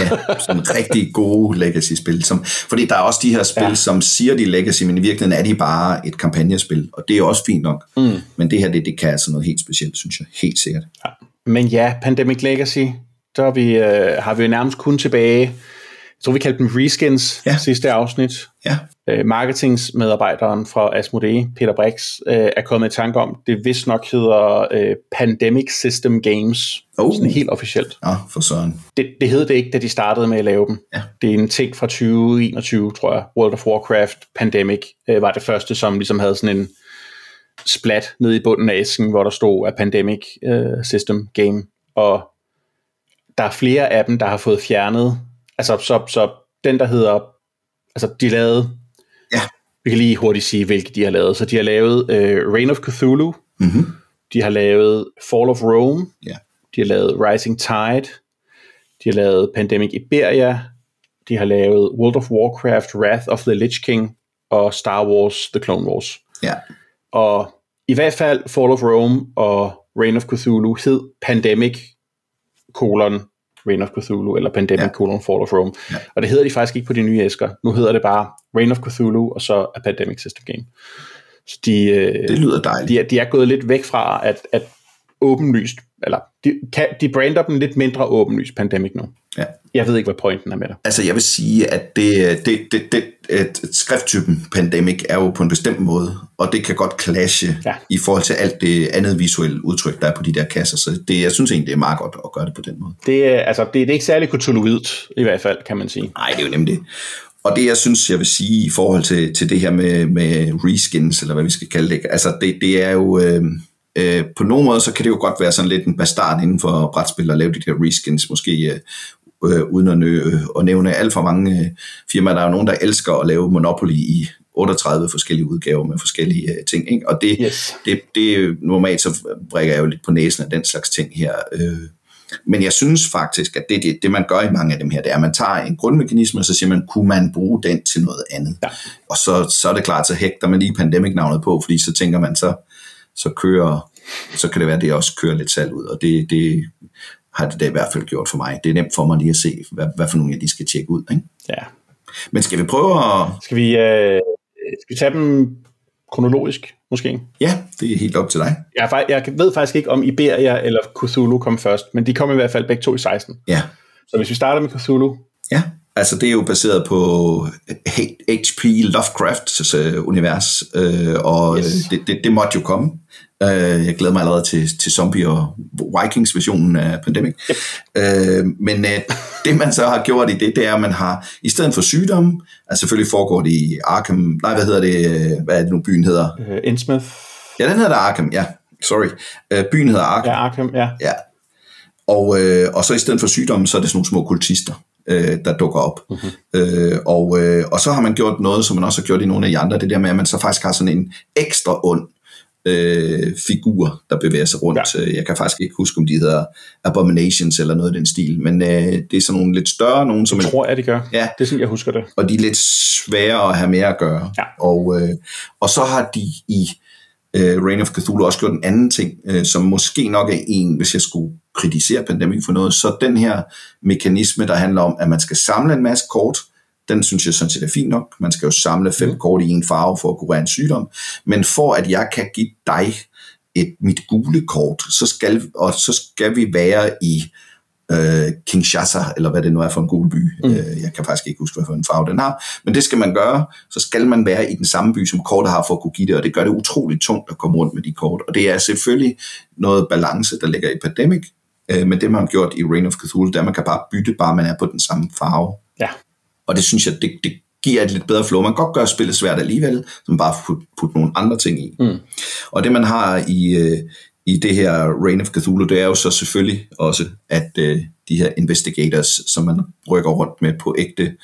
Ja, sådan rigtig gode legacy-spil. Som, fordi der er også de her spil, ja. Ja. som siger, de legacy, men i virkeligheden er de bare et kampagnespil, og det er også fint nok. Mm. Men det her, det, det kan altså noget helt specielt, synes jeg. Helt sikkert. Men ja, Pandemic Legacy, der er vi, øh, har vi jo nærmest kun tilbage så vi kaldte dem reskins Ja. ja. sidste afsnit. Ja, Øh, marketingsmedarbejderen fra Asmodee, Peter Brix, øh, er kommet i tanke om, det vist nok hedder øh, Pandemic System Games. Oh. Sådan helt officielt. Nå, for søren. Det, det hed det ikke, da de startede med at lave dem. Ja. Det er en ting fra 2021, tror jeg. World of Warcraft Pandemic øh, var det første, som ligesom havde sådan en splat nede i bunden af æsken, hvor der stod a Pandemic øh, System Game. Og der er flere af dem, der har fået fjernet. Altså, så, så den, der hedder... Altså, de lavede... Ja. Vi kan lige hurtigt sige, hvilke de har lavet. Så de har lavet øh, Reign of Cthulhu. Mm-hmm. De har lavet Fall of Rome. Ja. De har lavet Rising Tide. De har lavet Pandemic Iberia. De har lavet World of Warcraft, Wrath of the Lich King og Star Wars, The Clone Wars. Ja. Og i hvert fald Fall of Rome og Reign of Cthulhu hed Pandemic colon Reign of Cthulhu, eller Pandemic Ja. colon Fall of Rome. Ja. Og det hedder de faktisk ikke på de nye æsker. Nu hedder det bare Reign of Cthulhu, og så A Pandemic System Game. Så de, øh, Det lyder dejligt. de, er, de er gået lidt væk fra at, at åbenlyst, eller de, kan, de brander dem lidt mindre åbenlyst Pandemic nu. Ja. Jeg ved ikke, hvad pointen er med det. Altså, jeg vil sige, at det, det, det, det, at skrifttypen Pandemic er jo på en bestemt måde, og det kan godt clashe ja. I forhold til alt det andet visuelle udtryk, der er på de der kasser. Så det, jeg synes egentlig, det er meget godt at gøre det på den måde. Det, er- altså, det, det er ikke særlig Cthulhuidt, i hvert fald, kan man sige. Nej, det er jo nemlig det. Og det, jeg synes, jeg vil sige i forhold til, til det her med, med reskins, eller hvad vi skal kalde det, altså det, det er jo... Øh, øh, på nogen måde, så kan det jo godt være sådan lidt en bastard inden for brætspil at lave de der reskins, måske øh, øh, uden at, nø, at nævne alt for mange øh, firmaer. Der er jo nogen, der elsker at lave Monopoly i 38 forskellige udgaver med forskellige øh, ting. Ikke? Og det, Yes. det, det normalt så brækker jeg jo lidt på næsen af den slags ting her. Øh, men jeg synes faktisk, at det, det, det man gør i mange af dem her, det er, at man tager en grundmekanisme, og så siger man, kunne man bruge den til noget andet? Ja. Og så, så er det klart, så hægter man lige pandemic-navnet på, fordi så tænker man, så, så kører, så kan det være, at det også kører lidt salg ud, og det, det har det da i hvert fald gjort for mig. Det er nemt for mig lige at se, hvad, hvad for nogle af de skal tjekke ud. Ikke? Ja. Men skal vi prøve at... Skal vi, øh, skal vi tage dem kronologisk, måske? Ja, det er helt op til dig. Jeg, jeg ved faktisk ikke, om Iberia eller Cthulhu kom først, men de kom i hvert fald begge to i 16. Ja, Så hvis vi starter med Cthulhu, Ja, altså det er jo baseret på H.P. Lovecrafts øh, univers, øh, og yes. Yes. det, det, det måtte jo komme. Øh, jeg glæder mig allerede til, til Zombie og Vikings versionen af Pandemic. Yep. Øh, men øh, det man så har gjort i det, det er, at man har, i stedet for sygdomme, altså selvfølgelig foregår det i Arkham, nej hvad hedder det, øh, hvad er det nu byen hedder? øh, Innsmouth, Ja, den hedder Arkham, ja, sorry. Øh, byen hedder Arkham. ja, Arkham, ja. Ja. Og, øh, og så i stedet for sygdommen, så er det sådan nogle små kultister, øh, der dukker op. Mm-hmm. Øh, og, øh, og så har man gjort noget, som man også har gjort i nogle af de andre, det der med, at man så faktisk har sådan en ekstra ond øh, figur, der bevæger sig rundt. Ja. Jeg kan faktisk ikke huske, om de hedder Abominations eller noget i den stil, men øh, det er sådan nogle lidt større, nogen som Jeg tror jeg, de gør. Ja. Det er sådan, jeg husker det. og de er lidt svære at have med at gøre. Ja. Og, øh, og så har de i øh, Reign of Cthulhu også gjort en anden ting, øh, som måske nok er en, hvis jeg skulle kritisere Pandemic for noget, så den her mekanisme, der handler om, at man skal samle en masse kort, den synes jeg sådan set er fint nok. Man skal jo samle fem kort i en farve for at kurere en sygdom. Men for at jeg kan give dig et, mit gule kort, så skal, og så skal vi være i øh, Kinshasa, eller hvad det nu er for en gul by. Mm. Øh, jeg kan faktisk ikke huske, hvad for en farve den har. Men det skal man gøre. Så skal man være i den samme by, som kortet har for at kunne give det, og det gør det utroligt tungt at komme rundt med de kort. Og det er selvfølgelig noget balance, der ligger i Pandemic, øh, men det man har gjort i Reign of Cthulhu, det er, at man kan bare bytte, bare man er på den samme farve. Ja. Og det synes jeg, det, det giver et lidt bedre flow. Man kan godt gøre spillet svært alligevel, som bare putte put nogle andre ting i. Mm. Og det man har i, øh, i det her Reign of Cthulhu, det er jo så selvfølgelig også, at øh, de her investigators, som man rykker rundt med på ægte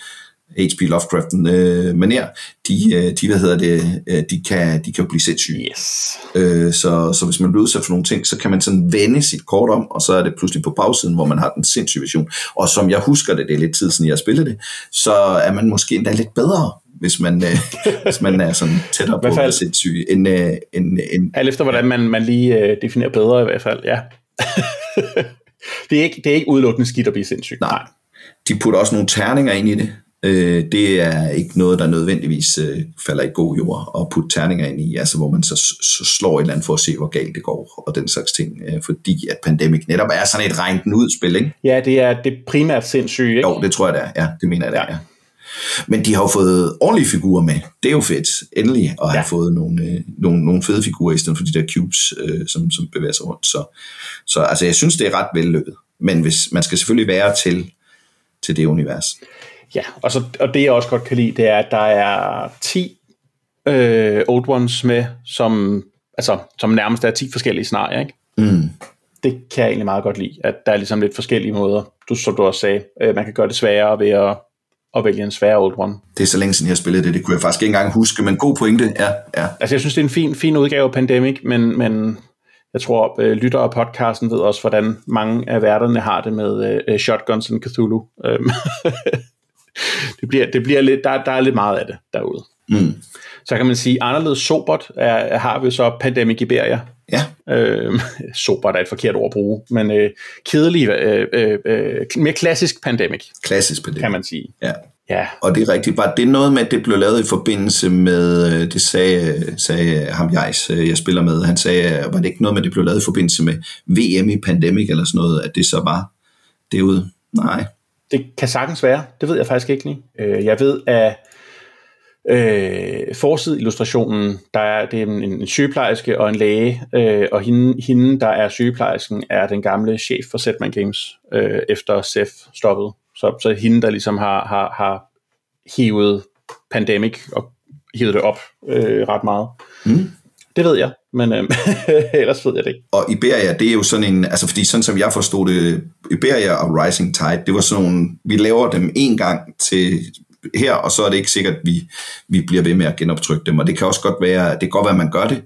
H.P. Lovecraft øh, maner, de, øh, de, hvad hedder det, øh, de kan, de kan jo blive sindssyge. Yes. Øh, så, så hvis man bliver udsat for nogle ting, så kan man sådan vende sit kort om, og så er det pludselig på bagsiden, hvor man har den sindssyge version. Og som jeg husker det, det er lidt tid siden jeg spillede det, så er man måske endda lidt bedre, hvis man, øh, *laughs* hvis man er sådan tættere på at sindssyg, end, øh, end, end Alt efter, hvordan man, man lige øh, definerer bedre i hvert fald, ja. *laughs* det, er ikke, det er ikke udelukkende skidt at blive sindssyg. Nej. De putter også nogle terninger ind i det, Øh, det er ikke noget, der nødvendigvis øh, falder i god jord og putte terninger ind i, altså hvor man så, så slår et eller andet for at se, hvor galt det går, og den slags ting, øh, fordi at Pandemic netop er sådan et regnet ud spil, ikke? Ja, det er det primært sindssyge, ikke? Jo, det tror jeg, det er. Ja, det mener jeg, det er. Ja. Men de har jo fået ordentlige figurer med. Det er jo fedt, endelig, at have Ja. fået nogle, øh, nogle, nogle fede figurer, i stedet for de der cubes, øh, som, som bevæger sig rundt. Så, så altså, jeg synes, det er ret vellykket. Men hvis, man skal selvfølgelig være til, til det univers. Ja, og, så, og det jeg også godt kan lide, det er, at der er 10 øh, Old Ones med, som, altså, som nærmest er 10 forskellige scenarier, ikke? Mm. Det kan jeg egentlig meget godt lide, at der er ligesom lidt forskellige måder, du, som du også sagde. Øh, man kan gøre det sværere ved at, at vælge en svær Old One. Det er så længe siden, jeg har spillet det. Det kunne jeg faktisk ikke engang huske, men god pointe. Ja, ja. Altså, jeg synes, det er en fin, fin udgave af Pandemic, men, men jeg tror, øh, lytter af podcasten ved også, hvordan mange af værterne har det med øh, Shotguns and Cthulhu. *laughs* Det bliver, det bliver lidt, der, der er lidt meget af det derude. Mm. Så kan man sige, anderledes sobert er, har vi så Pandemic Iberia. Ja, *laughs* Øh, sobert er et forkert ord at bruge, men øh, kedelig, øh, øh, øh, mere klassisk Pandemic, klassisk det. kan man sige. Ja. Ja, Og det er rigtigt. Var det noget med, at det blev lavet i forbindelse med, øh, det sagde, sagde ham Jais, øh, jeg spiller med, han sagde, var det ikke noget med, at det blev lavet i forbindelse med VM i Pandemic eller sådan noget, at det så var derude? Nej det kan sagtens være. Det ved jeg faktisk ikke lige. Øh, jeg ved, at øh, forsidillustrationen, der er, det er en, en sygeplejerske og en læge, øh, og hende, hende, der er sygeplejersken, er den gamle chef for Setman Games, øh, efter Seth stoppede. Så, så hende, der ligesom har, har, har hivet Pandemic og hivet det op øh, ret meget. Mm. Det ved jeg, men øh, *laughs* ellers ved jeg det ikke. Og Iberia, det er jo sådan en, altså fordi sådan som jeg forstod det, Iberia og Rising Tide, det var sådan nogle, vi laver dem en gang til her, og så er det ikke sikkert, at vi, vi bliver ved med at genoptrykke dem, og det kan også godt være, det kan godt være, at man gør det,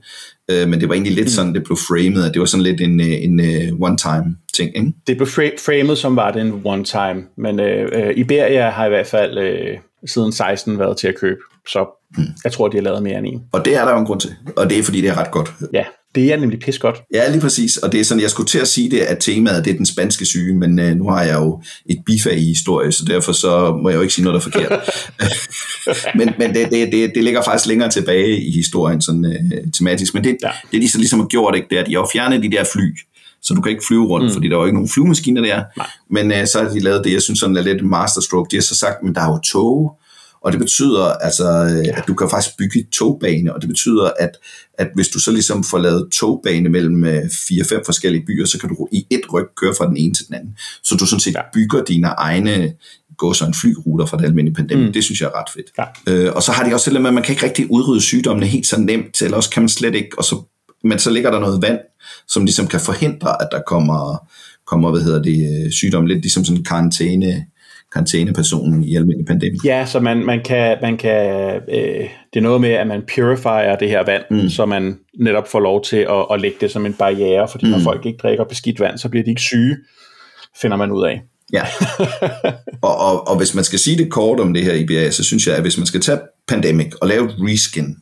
øh, men det var egentlig lidt sådan, det blev framed, at det var sådan lidt en, øh, en, en one-time ting, ikke? det blev fra- framet som var det en one time, men øh, øh, Iberia har i hvert fald øh, siden 16 været til at købe, så Hmm. jeg tror, de har lavet mere end en. Og det er der jo en grund til, og det er fordi, det er ret godt. Ja, det er nemlig pis godt. Ja, lige præcis, og det er sådan, jeg skulle til at sige det, at temaet det er den spanske syge, men øh, nu har jeg jo et bifag i historie, så derfor så må jeg jo ikke sige noget, der er forkert. *laughs* men men det, det, det, det ligger faktisk længere tilbage i historien, sådan øh, tematisk, men det, Ja. det de så ligesom har gjort, ikke, det er, at de har fjernet de der fly, så du kan ikke flyve rundt, mm. fordi der er jo ikke nogen flyvemaskiner der, Nej. men øh, så har de lavet det, jeg synes sådan er lidt masterstroke, de har så sagt, men der er jo tog, og det betyder, altså, ja. at du kan faktisk bygge togbane, og det betyder, at, at hvis du så ligesom får lavet togbane mellem øh, fire-fem forskellige byer, så kan du i et ryg køre fra den ene til den anden. Så du sådan set ja. bygger dine egne gå så en flyruter fra det almindelige pandemi. Mm. Det synes jeg er ret fedt. Ja. Øh, og så har de også det med, at man kan ikke rigtig udrydde sygdommene helt så nemt, eller også kan man slet ikke, og så, men så ligger der noget vand, som ligesom kan forhindre, at der kommer, kommer hvad hedder det, øh, sygdom, lidt ligesom sådan en karantæne, karantænepersonen i almindelig pandemi. Ja, så man, man kan, man kan øh, det er noget med, at man purifier det her vand, mm. så man netop får lov til at, at lægge det som en barriere, fordi mm. når folk ikke drikker beskidt vand, så bliver de ikke syge, finder man ud af. Ja. *laughs* og, og, og hvis man skal sige det kort om det her IBA, så synes jeg, at hvis man skal tage Pandemic og lave et reskin,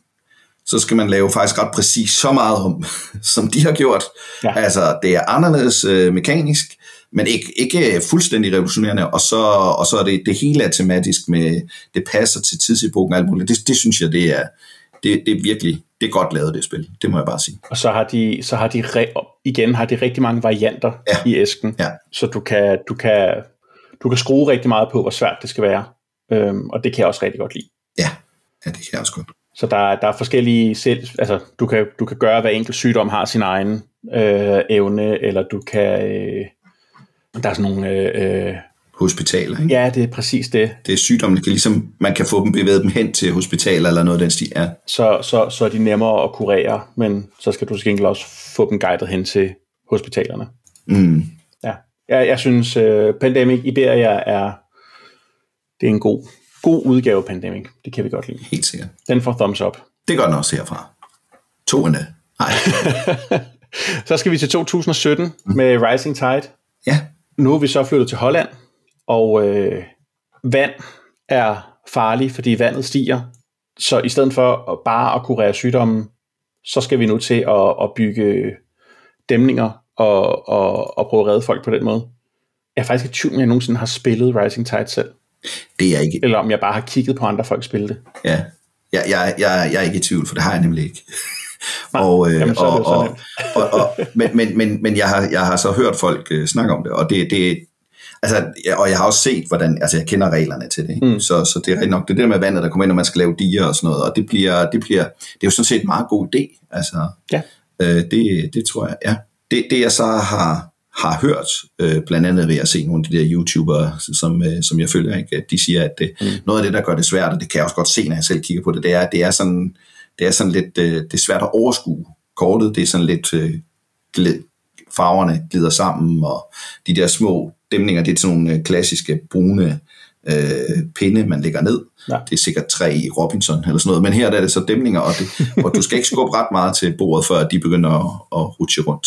så skal man lave faktisk ret præcis så meget om, *laughs* som de har gjort. Ja. Altså, det er anderledes øh, mekanisk, men ikke, ikke fuldstændig revolutionerende, og så, og så er det, det hele er tematisk med, det passer til tidsepoken og alt muligt. Det, det synes jeg, det er, det, det er virkelig, det er godt lavet, det spil. Det må jeg bare sige. Og så har de, så har de re- igen har de rigtig mange varianter. Ja. i æsken, Ja. så du kan, du, kan, du kan skrue rigtig meget på, hvor svært det skal være. Øhm, og det kan jeg også rigtig godt lide. Ja, ja det kan jeg også godt. Så der, er- der er forskellige selv, altså du kan, du kan gøre, hver enkelt sygdom har sin egen øh, evne, eller du kan, øh, der er sådan nogle, øh, øh, Hospitaler, ikke? ja, det er præcis det, Det er sygdomme, kan ligesom, man kan få dem bevæget dem hen til hospitaler eller noget af den stil. Ja. så, så, så er de nemmere at kurere, men så skal du til også få dem guidet hen til hospitalerne. Mm. Ja, jeg, jeg synes, uh, Pandemic Iberia er, det er en god, god udgave af Pandemic. Det kan vi godt lide. Helt sikkert. Den får thumbs up. Det gør den også herfra. To endda. Nej. *laughs* Så skal vi til 2017 med Rising Tide. Ja. Nu er vi så flyttet til Holland, og øh, vand er farligt, fordi vandet stiger. Så i stedet for bare at kurere sygdommen, så skal vi nu til at, at bygge dæmninger og, og, og prøve at redde folk på den måde. Jeg er faktisk i tvivl, om jeg nogensinde har spillet Rising Tide selv. Det er jeg ikke. eller om jeg bare har kigget på andre folk spille det. Ja. Jeg, jeg, jeg, jeg er ikke i tvivl, for det har jeg nemlig ikke. *laughs* og, øh, jamen, og, og, og, og, men men, men, men jeg, har, jeg har så hørt folk øh, snakke om det, og det, det altså, og jeg har også set, hvordan, altså jeg kender reglerne til det, mm. så, så det er rigtig nok, det der med vandet, der kommer ind, når man skal lave diger og sådan noget, og det bliver, det bliver, det er jo sådan set en meget god idé, altså, Ja. øh, det, det tror jeg, ja. Det, det jeg så har, har hørt, øh, blandt andet ved at se nogle af de der YouTubere, som, øh, som jeg følger, ikke, at de siger, at det, mm. noget af det, der gør det svært, og det kan jeg også godt se, når jeg selv kigger på det, det er, at det er sådan, det er sådan lidt, øh, det er svært at overskue kortet, det er sådan lidt, øh, glid, farverne glider sammen, og de der små dæmninger, det er sådan nogle øh, klassiske brune øh, pinde, man lægger ned. Ja. Det er sikkert træ i Robinson eller sådan noget, men her der er det så dæmninger, og, det, og du skal ikke skubbe ret meget til bordet, før de begynder at, at rutsche rundt.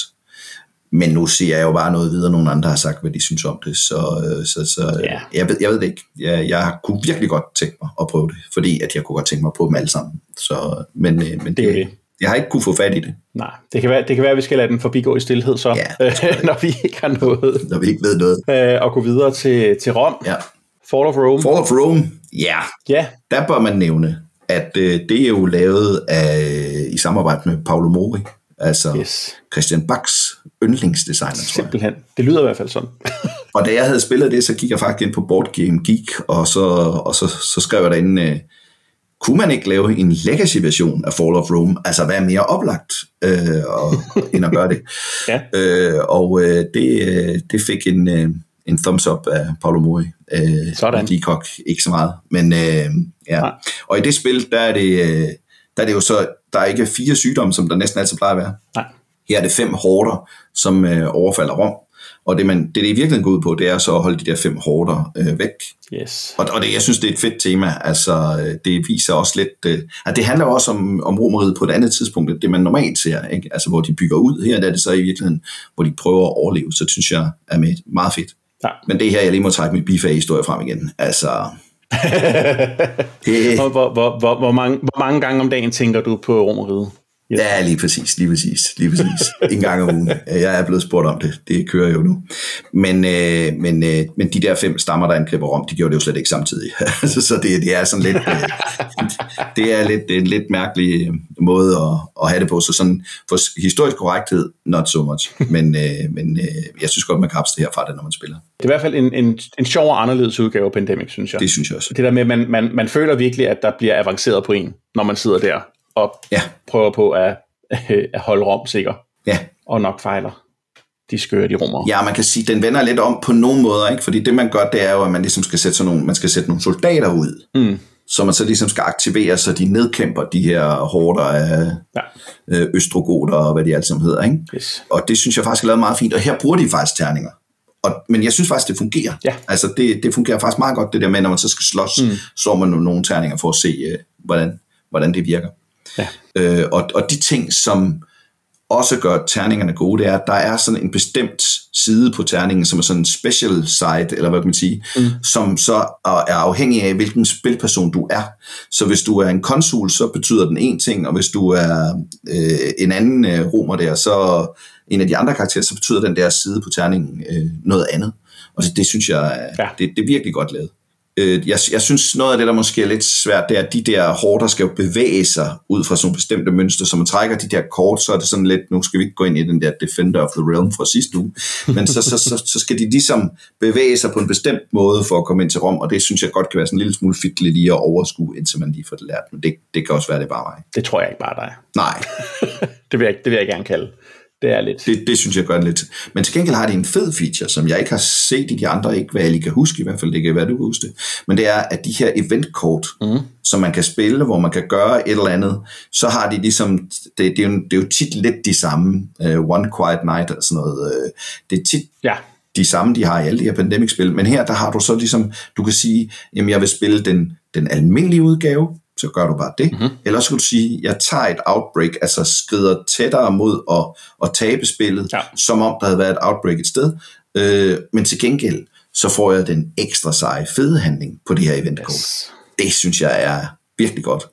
Men nu siger jeg jo bare noget videre, nogen andre har sagt, hvad de synes om det, så, øh, så, så Ja. jeg, ved, jeg ved det ikke. Jeg, jeg kunne virkelig godt tænke mig at prøve det, fordi at jeg kunne godt tænke mig på dem alle sammen. Så, men øh, men Det det. jeg har ikke kunne få fat i det, Nej, det kan, være, det kan være, at vi skal lade den forbigå i stillhed så, Ja, *laughs* når vi ikke har nået når vi ikke ved noget. øh, at gå videre til, til Rom. Ja. Fall of Rome. Fall of Rome, ja, Ja, der bør man nævne, at øh, det er jo lavet af, i samarbejde med Paolo Mori, altså yes. Christian Bachs yndlingsdesigner, tror jeg. Simpelthen. Det lyder i hvert fald sådan. *laughs* Og da jeg havde spillet det, så gik jeg faktisk ind på Board Game Geek, og så, og så, så skrev jeg derinde, øh, kunne man ikke lave en legacy-version af Fall of Rome? Altså, hvad er mere oplagt øh, og, end at gøre det? *laughs* Ja. Øh, og øh, det, øh, det fik en, øh, en thumbs up af Paolo Mori. Øh, Sådan. Leacock, ikke så meget. Men øh, ja. Nej. Og i det spil, der er det, øh, der er det jo så, der er ikke fire sygdomme, som der næsten altid plejer at være. Nej. Her er det fem hårder, som øh, overfalder Rom. Og det, man, det, det i virkeligheden går ud på, det er så at holde de der fem hårder øh, væk. Yes. Og, og det, jeg synes, det er et fedt tema. Altså, øh, det viser også lidt... Øh, at det handler også om, om romeriet på et andet tidspunkt, end det man normalt ser. Ikke? Altså, hvor de bygger ud. Her der er det så i virkeligheden, hvor de prøver at overleve. Så det synes jeg er med meget fedt. Ja. Men det her, jeg lige må trække mit bifa-historie frem igen. Altså... *laughs* hvor, hvor, hvor, hvor, mange, hvor mange gange om dagen tænker du på romeriet? Yes. Ja, lige præcis, lige præcis, lige præcis. *laughs* en gang om ugen. Jeg er blevet spurgt om det, det kører jo nu. Men, øh, men, øh, men de der fem stammer, der angriber Rom, de gjorde det jo slet ikke samtidig. *laughs* så det, det er sådan lidt, øh, det er lidt, det er en lidt mærkelig øh, måde at, at have det på. Så sådan, for historisk korrekthed, not so much. Men, øh, men øh, jeg synes godt, man kan det her fra det, når man spiller. Det er i hvert fald en, en, en sjov og anderledes udgave af Pandemic, synes jeg. Det synes jeg også. Det der med, at man, man, man føler virkelig, at der bliver avanceret på en, når man sidder der og Ja, prøver på at, *laughs* at holde Rom sikker, ja. og nok fejler. De skøre, de rommer. Ja, man kan sige, den vender lidt om på nogle måder, ikke? fordi det man gør, det er jo, at man ligesom skal sætte, sådan nogle, man skal sætte nogle soldater ud, Mm. så man så ligesom skal aktivere, så de nedkæmper de her hårder af Ja. øh, østrogoter og hvad de alt sammen hedder. Ikke? Yes. Og det synes jeg faktisk er lavet meget fint, og her bruger de faktisk terninger. Og, men jeg synes faktisk, det fungerer. Ja. Altså, det, det fungerer faktisk meget godt, det der med, når man så skal slås, mm. slår man nogle, nogle terninger for at se, øh, hvordan, hvordan det virker. Ja. Øh, og, og de ting, som også gør terningerne gode, det er, at der er sådan en bestemt side på terningen, som er sådan en special side, eller hvad kan man sige, mm. som så er afhængig af, hvilken spilperson du er. Så hvis du er en konsul, så betyder den en ting, og hvis du er øh, en anden øh, romer der, så en af de andre karakterer, så betyder den der side på terningen øh, noget andet. Og det, det synes jeg, Ja. det, det er virkelig godt lavet. Øh, jeg, jeg synes, noget af det, der måske er lidt svært, det er, at de der hårder skal jo bevæge sig ud fra sådan nogle bestemte mønstre, så man trækker de der kort, så er det sådan lidt, nu skal vi ikke gå ind i den der Defender of the Realm fra sidste uge, men så, så, så, så skal de ligesom bevæge sig på en bestemt måde for at komme ind til Rom, og det synes jeg godt kan være sådan en lille smule fitligt lige at overskue, indtil man lige får det lært, men det, det kan også være, det bare mig. Det tror jeg ikke bare dig. Nej, *laughs* Det vil jeg, det vil jeg gerne kalde. Det er lidt. det, det synes jeg gør det lidt. Men til gengæld har de en fed feature, som jeg ikke har set i de andre, ikke hvad jeg lige kan huske i hvert fald, det kan være, du kan huske det. Men det er, at de her eventkort, mm. som man kan spille, hvor man kan gøre et eller andet, så har de ligesom, det, det, er, jo, det er jo tit lidt de samme, uh, One Quiet Night og sådan noget. Uh, det er tit Ja. de samme, de har i alle de her pandemic-spil. Men her, der har du så ligesom, du kan sige, jamen jeg vil spille den, den almindelige udgave, så gør du bare det. Mm-hmm. Eller så kan du sige, jeg tager et outbreak, altså skrider tættere mod at, at tabe spillet, Ja. som om der havde været et outbreak et sted. Øh, men til gengæld, så får jeg den ekstra seje fede handling på det her eventkort. Yes. Det synes jeg er virkelig godt.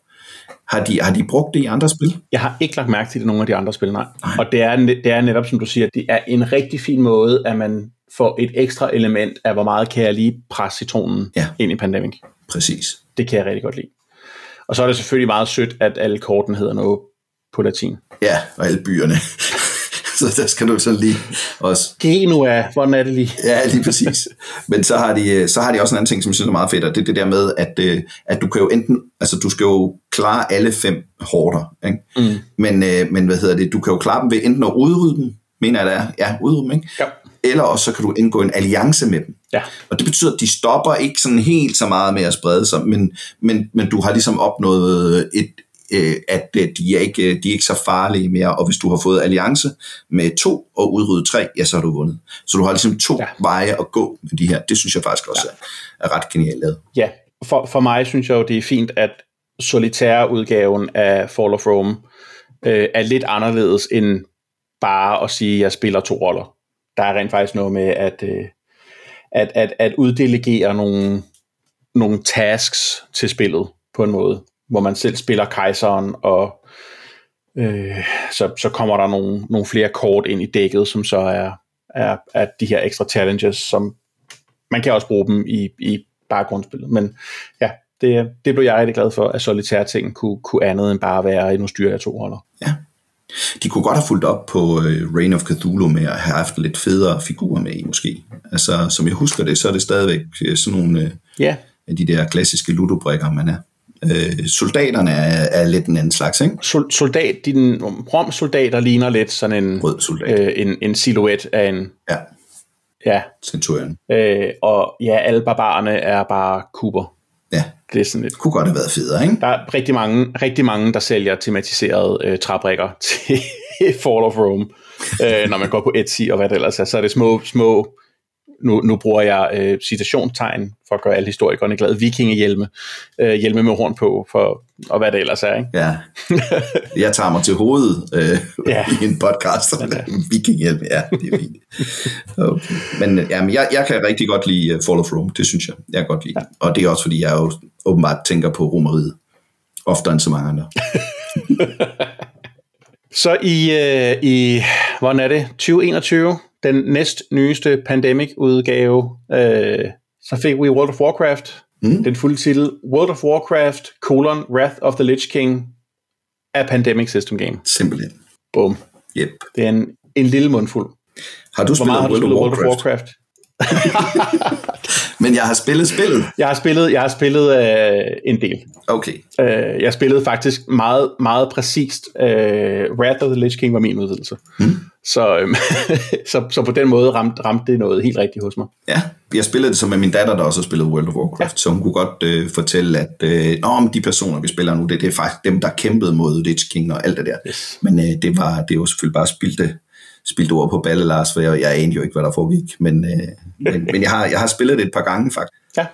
Har de, har de brugt det i andre spil? Jeg har ikke lagt mærke til det i nogle af de andre spil, nej. Og det er, det er netop, som du siger, det er en rigtig fin måde, at man får et ekstra element af, hvor meget kan jeg lige presse citronen Ja. ind i Pandemic. Præcis. Det kan jeg rigtig godt lide. Og så er det selvfølgelig meget sødt, at alle kortene hedder noget på latin. Ja, og alle byerne. *laughs* så der skal du sådan lige også Genua, hvordan er det lige? Ja, lige præcis. Men så har, de, så har de også en anden ting, som jeg synes er meget fedt, og det er det der med, at, øh, at du kan jo enten, altså du skal jo klare alle fem hårder, ikke? Mm. Men, øh, men hvad hedder det, du kan jo klare dem ved enten at udrydde dem, mener jeg det er, ja, udrydde dem, ikke? Ja. Eller også så kan du indgå en alliance med dem. Ja. Og det betyder, at de stopper ikke sådan helt så meget med at sprede sig, men, men, men du har ligesom opnået et, øh, at øh, de er, ikke, de er ikke så farlige mere, og hvis du har fået alliance med to og udryddet tre, ja, så har du vundet. Så du har ligesom to Ja. veje at gå med de her. Det synes jeg faktisk også ja. er, er ret genialt lavet. Ja, for, for mig synes jeg jo, det er fint, at solitære udgaven af Fall of Rome øh, er lidt anderledes end bare at sige, at jeg spiller to roller. Der er rent faktisk noget med at, øh, at, at, at uddelegere nogle, nogle tasks til spillet på en måde, hvor man selv spiller kejseren, og øh, så, så kommer der nogle, nogle flere kort ind i dækket, som så er, er, er de her ekstra challenges, som man kan også bruge dem i, i bare grundspillet. Men ja, det, det blev jeg rigtig glad for, at solitære ting kunne, kunne andet end bare være, at nu styrer jeg to roller. De kunne godt have fulgt op på øh, Reign of Cthulhu med at have haft lidt federe figurer med i, måske. Altså, som jeg husker det, så er det stadigvæk øh, sådan nogle øh, Ja, af de der klassiske ludobrikker, man er. Øh, soldaterne er, er lidt en anden slags, ikke? sol, soldat, din romsoldater ligner lidt sådan en, Rød soldat. øh, en, en silhuet af en, Ja, ja, Centurion. øh, og ja, alle barbarerne er bare kuber. Det er sådan lidt kunne godt have været federe, ikke? Der er rigtig mange, rigtig mange der sælger tematiserede øh, træbrikker *laughs* til Fall of Rome, øh, når man går på Etsy og hvad det ellers er. Så er det små, små nu, nu bruger jeg øh, citationstegn for at gøre alle historikerne glade, vikingehjelme, øh, hjelme med horn på, for, og hvad det ellers er. Ikke? Ja. *laughs* Jeg tager mig til hovedet øh, Ja. ja. i en podcast. *laughs* Vikinghjelm, ja, det er fint. Okay. Men øh, jamen, jeg, jeg kan rigtig godt lide øh, Fall of Rome, det synes jeg. Jeg kan godt lide. Ja. Og det er også, fordi jeg jo åbenbart tænker på romeriet. Oftere end så mange andre. *laughs* Så i, øh, i, hvordan er det, 2021, den næst nyeste Pandemic-udgave, øh, så fik vi World of Warcraft, mm. den fulde titel, World of Warcraft, colon, Wrath of the Lich King, af Pandemic System Game. Simpelthen. Bum. Yep. Det er en, en lille mundfuld. Har du Hvor spillet har du World, spillet of World of Warcraft? *laughs* Men jeg har spillet spillet. Jeg har spillet, jeg har spillet øh, en del. Okay. Øh, jeg spillede faktisk meget, meget præcist. Øh, Wrath of the Lich King var min udvidelse. Mm. Så, øh, *laughs* så, så på den måde ramte, ramte det noget helt rigtigt hos mig. Ja, jeg spillede det så med min datter, der også har spillet World of Warcraft, ja. så hun kunne godt øh, fortælle, at øh, Nå, om de personer, vi spiller nu, det, det er faktisk dem, der kæmpede mod Lich King og alt det der. Yes. Men øh, det var det var selvfølgelig bare spildte, spildte ord på balle, Lars, for jeg, jeg anede jo ikke, hvad der foregik. Men, øh, men, men jeg, har, jeg har spillet det et par gange, faktisk. Ja.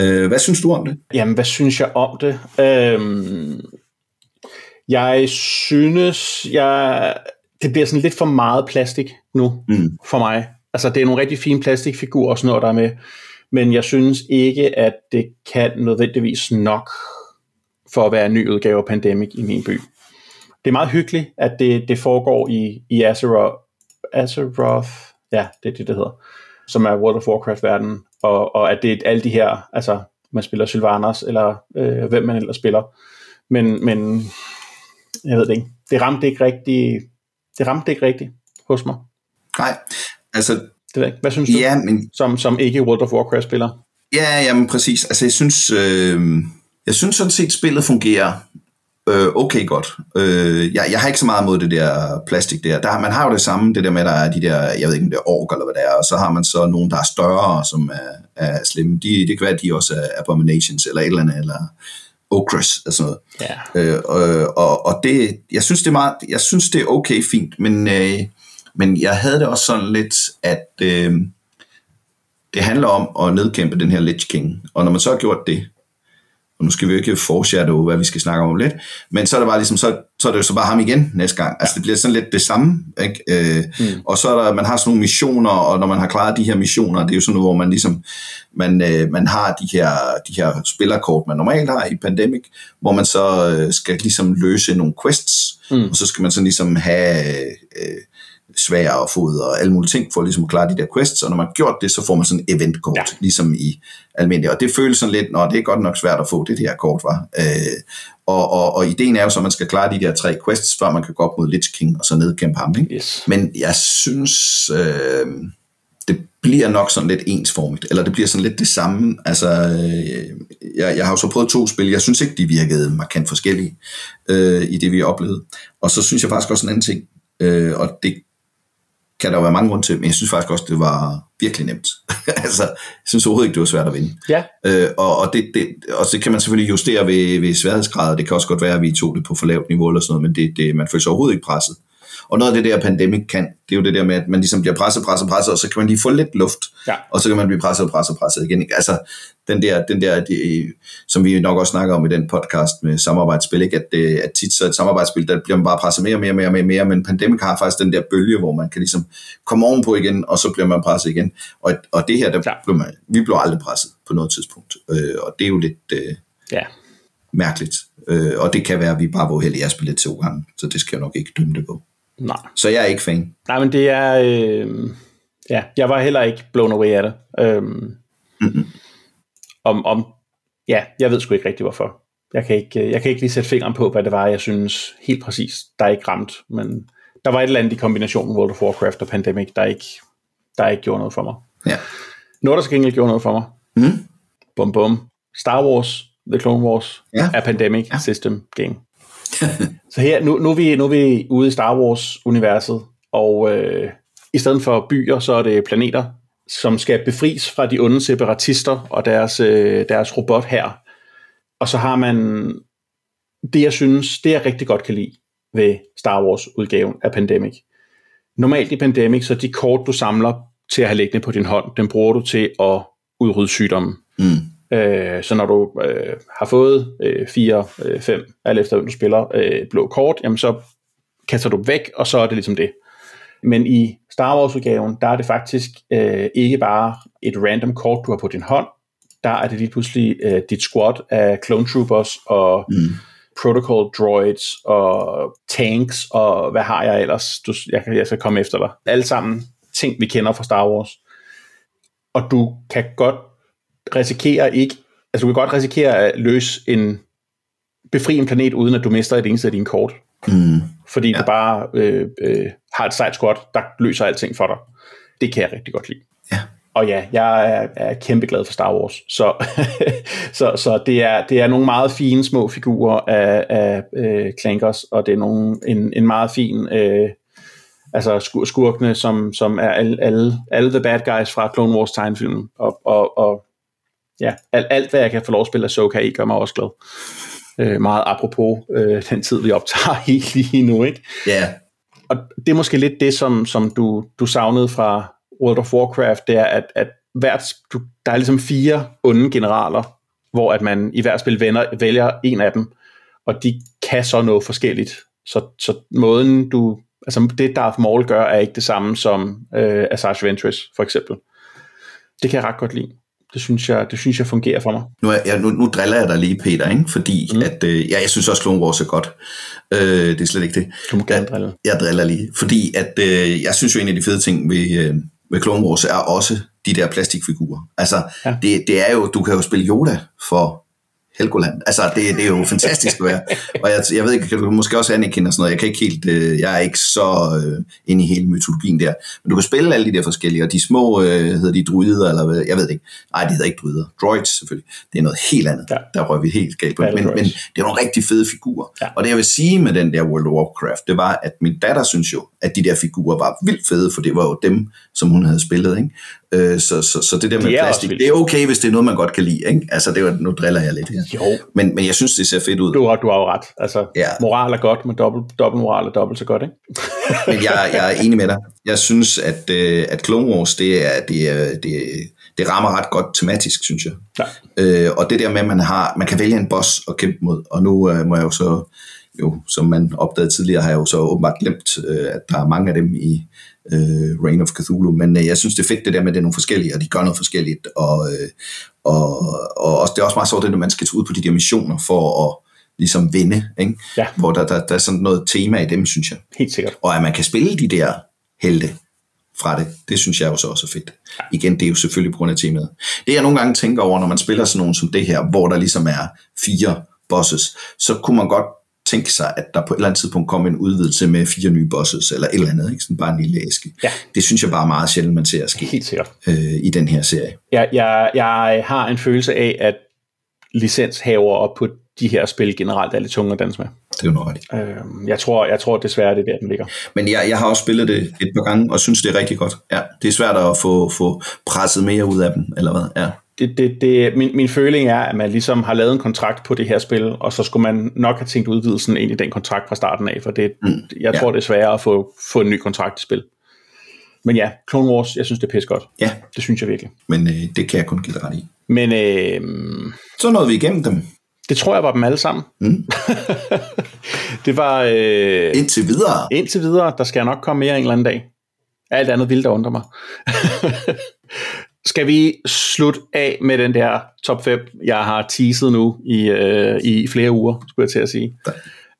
Øh, hvad synes du om det? Jamen, hvad synes jeg om det? Øhm, jeg synes, jeg, det bliver sådan lidt for meget plastik nu Mm. for mig. Altså, det er nogle rigtig fine plastikfigurer og sådan noget, der er med. Men jeg synes ikke, at det kan nødvendigvis nok for at være en ny udgave af Pandemic i min by. Det er meget hyggeligt, at det, det foregår i, i Azeroth, Azeroth, ja, det er det, det hedder, som er World of Warcraft-verdenen, og, og at det er alle de her, altså man spiller Sylvanas, eller øh, hvem man ellers spiller. Men, men jeg ved det ikke. Det ramte ikke rigtigt, det ramte ikke rigtigt hos mig. Nej, altså, Det ved jeg ikke. Hvad synes du, ja, men som, som ikke World of Warcraft-spiller? Ja, jamen præcis. Altså jeg synes, øh, jeg synes sådan set, spillet fungerer øh, okay godt. Øh, jeg, jeg har ikke så meget mod det der plastik der. der. Man har jo det samme, det der med, at der er de der, jeg ved ikke om det er ork eller hvad det er, og så har man så nogle, der er større, som er, er slemme. De, det kan være, at de også er abominations eller et eller andet, eller ogres og sådan noget. Ja. Øh, og, og, og det, jeg synes det er meget, jeg synes det er okay fint, men, øh, men jeg havde det også sådan lidt, at øh, det handler om at nedkæmpe den her Lich King, og når man så har gjort det, og nu skal vi jo ikke foreshadow, hvad vi skal snakke om lidt, men så er det bare ligesom, så, så er det jo så bare ham igen næste gang. Altså det bliver sådan lidt det samme, ikke? Øh, mm. Og så er der, man har sådan nogle missioner, og når man har klaret de her missioner, det er jo sådan noget, hvor man ligesom, man, øh, man har de her, de her spillerkort, man normalt har i Pandemic, hvor man så øh, skal ligesom løse nogle quests, mm. og så skal man sådan ligesom have, øh, svær og fod og alle mulige ting, for ligesom at klare de der quests, og når man har gjort det, så får man sådan en eventkort, ja. ligesom i almindelig, og det føles sådan lidt, når det er godt nok svært at få det her kort, var. Øh, og, og, og ideen er jo så, at man skal klare de der tre quests, før man kan gå op mod Lich King, og så nedkæmpe ham, ikke? Yes. Men jeg synes, øh, det bliver nok sådan lidt ensformigt, eller det bliver sådan lidt det samme. Altså, øh, jeg, jeg har jo så prøvet to spil, jeg synes ikke, de virkede markant forskellige øh, i det, vi oplevede. Og så synes jeg faktisk også en anden ting, øh, og det kan der jo være mange grunde til, men jeg synes faktisk også, det var virkelig nemt. *laughs* altså, jeg synes overhovedet ikke, det var svært at vinde. Ja. Øh, og, og, det, det, og det kan man selvfølgelig justere ved, ved sværhedsgrader. Det kan også godt være, at vi tog det på for lavt niveau eller sådan noget, men det, det, man føler sig overhovedet ikke presset. Og noget af det der pandemic kan, det er jo det der med, at man ligesom bliver presset, presset, presset, og så kan man lige få lidt luft, Ja. og så kan man blive presset, presset, presset igen. ikke? Altså, den der, den der de, som vi nok også snakker om i den podcast med samarbejdsspil, ikke? At, det, at tit så et samarbejdsspil, der bliver man bare presset mere og mere og mere, mere, mere, men Pandemic har faktisk den der bølge, hvor man kan ligesom komme ovenpå igen, og så bliver man presset igen. Og, og det her, der Ja. blev man, vi blev aldrig presset på noget tidspunkt, øh, og det er jo lidt øh, Ja. mærkeligt. Øh, og det kan være, at vi bare var uheldige at spille lidt to gange, så det skal jeg nok ikke dømme det på. Nej. Så jeg er ikke fan. Nej, men det er... Øh, ja, jeg var heller ikke blown away af det. Mm-mm. om, om, ja, jeg ved sgu ikke rigtig hvorfor. Jeg kan, ikke, jeg kan ikke lige sætte fingeren på, hvad det var, jeg synes helt præcis, der er ikke ramt. Men der var et eller andet i kombinationen World of Warcraft og Pandemic, der ikke, der ikke gjorde noget for mig. Ja. Noget, der til gengæld gjorde noget for mig. Mm? Bum bum. Star Wars, The Clone Wars, Ja. er Pandemic Ja. System Game. *laughs* Så her, nu, nu, er vi, nu er vi ude i Star Wars-universet, og øh, i stedet for byer, så er det planeter, som skal befries fra de onde separatister og deres, øh, deres robot her. Og så har man det, jeg synes, det jeg rigtig godt kan lide ved Star Wars-udgaven af Pandemic. Normalt i Pandemic, så de kort, du samler til at have liggende på din hånd, den bruger du til at udrydde sygdommen. Mm. Øh, så når du øh, har fået øh, 4, øh, 5, alt efter hvem du spiller, øh, blå kort, jamen så kaster du væk, og så er det ligesom det. Men i Star Wars-udgaven, der er det faktisk øh, ikke bare et random kort, du har på din hånd. Der er det lige pludselig øh, dit squad af clone troopers og Mm. protocol droids og tanks og hvad har jeg ellers? Du, jeg, jeg skal komme efter dig. Alle sammen ting, vi kender fra Star Wars. Og du kan godt risikere ikke, altså du kan godt risikere at løse en befri en planet, uden at du mister et eneste af dine kort. Mm. Fordi ja. Du bare øh, øh, har et sejt squad, der løser alting for dig. Det kan jeg rigtig godt lide. Ja. Og ja, jeg er, er kæmpe glad for Star Wars. Så, *laughs* så, så det, er, det er nogle meget fine små figurer af, af øh, Clankers, og det er nogle, en, en meget fin... Øh, altså skur- skurkene, som, som er alle, alle, alle the bad guys fra Clone Wars tegnefilmen. Og, og, og ja, alt, alt hvad jeg kan få lov at spille af Ahsoka i, gør mig også glad. Øh, meget apropos øh, den tid, vi optager i lige nu, ikke? Ja, og det er måske lidt det, som, som du, du savnede fra World of Warcraft, det er, at, at hvert, du, der er ligesom fire onde generaler, hvor at man i hvert spil vender, vælger en af dem, og de kan så noget forskelligt. Så, så måden du, altså det Darth Maul gør, er ikke det samme som øh, Asajj Ventress, for eksempel. Det kan jeg ret godt lide. Det synes jeg, det synes jeg fungerer for mig. nu, er, jeg, nu, nu driller jeg dig lige, Peter, ikke? fordi Mm. at, øh, ja, jeg synes også, Clone Wars er godt. Øh, det er slet ikke det. Du må gerne drille. Jeg driller lige, fordi at, øh, jeg synes jo, en af de fede ting ved, øh, ved Clone Wars er også de der plastikfigurer. Altså, ja. det, det er jo, du kan jo spille Yoda for Helgoland. Altså, det, det er jo fantastisk at *laughs* være. Og jeg, jeg ved ikke, kan du måske også og sådan noget. Jeg kan ikke helt, øh, jeg er ikke så øh, inde i hele mytologien der. Men du kan spille alle de der forskellige, og de små, øh, hedder de druider, eller hvad, jeg ved det ikke. Nej, de hedder ikke druider. Droids selvfølgelig. Det er noget helt andet. Ja. Der røg vi helt galt på. Battle Men, men det er nogle rigtig fede figurer. Ja. Og det jeg vil sige med den der World of Warcraft, det var, at min datter synes jo, at de der figurer var vildt fede, for det var jo dem, som hun havde spillet. Ikke? Øh, så, så, så det der med De også plastik, det er okay, hvis det er noget, man godt kan lide. Ikke? Altså, det var, nu driller jeg lidt her. Jo, Men, men jeg synes, det ser fedt ud. du har, du har jo ret. Altså, Ja. moral er godt, men dobbelt, dobbelt moral er dobbelt så godt, ikke? *laughs* Men jeg, jeg er enig med dig. Jeg synes, at, øh, at Clone Wars, det, er, det, er, det, det rammer ret godt tematisk, synes jeg. Ja. Øh, og det der med, at man, har, man kan vælge en boss at kæmpe mod, og nu øh, må jeg jo så, jo, som man opdagede tidligere, har jeg jo så åbenbart glemt, øh, at der er mange af dem i øh, Reign of Cthulhu, men øh, jeg synes, det er fedt det der med, at det er nogle forskellige, og de gør noget forskelligt, og, øh, og, og også, det er også meget sjovt, når man skal tage ud på de der missioner for at ligesom vinde, ikke? Ja. hvor der, der, der er sådan noget tema i dem, synes jeg Helt sikkert. og at man kan spille de der helte fra det. Det synes jeg jo så også er fedt. Igen, det er jo selvfølgelig på grund af temaet. Det jeg nogle gange tænker over, når man spiller sådan nogle som det her, hvor der ligesom er fire bosses, så kunne man godt tænke sig, at der på et eller andet tidspunkt kommer en udvidelse med fire nye bosses, eller et eller andet, ikke? Sådan bare en lille æske. Ja. Det synes jeg bare er meget sjældent, man ser ske Helt sikkert. øh, i den her serie. Jeg, jeg, jeg har en følelse af, at licenshaver op på de her spil generelt er lidt tunge at danse med. Det er jo noget. Øh, jeg, tror, jeg tror desværre, det er der, den ligger. Men jeg, jeg har også spillet det et par gange, og synes, det er rigtig godt. Ja, det er svært at få, få presset mere ud af dem, eller hvad? Ja. Det, det, det, min, min føling er, at man ligesom har lavet en kontrakt på det her spil, og så skulle man nok have tænkt udvidelsen ind i den kontrakt fra starten af, for det, mm, jeg ja. tror, det er sværere at få, få en ny kontrakt i spil. Men ja, Clone Wars, jeg synes, det er pisse godt. ja, Det synes jeg virkelig. men øh, det kan jeg kun give dig ret i. Men øh, Så nåede vi igennem dem. det tror jeg var dem alle sammen. Mm. *laughs* det var øh, Indtil videre. indtil videre, der skal nok komme mere en eller anden dag. Alt andet vil der undre mig. *laughs* Skal vi slutte af med den der top 5, jeg har teaset nu i, øh, i flere uger, skulle jeg til at sige.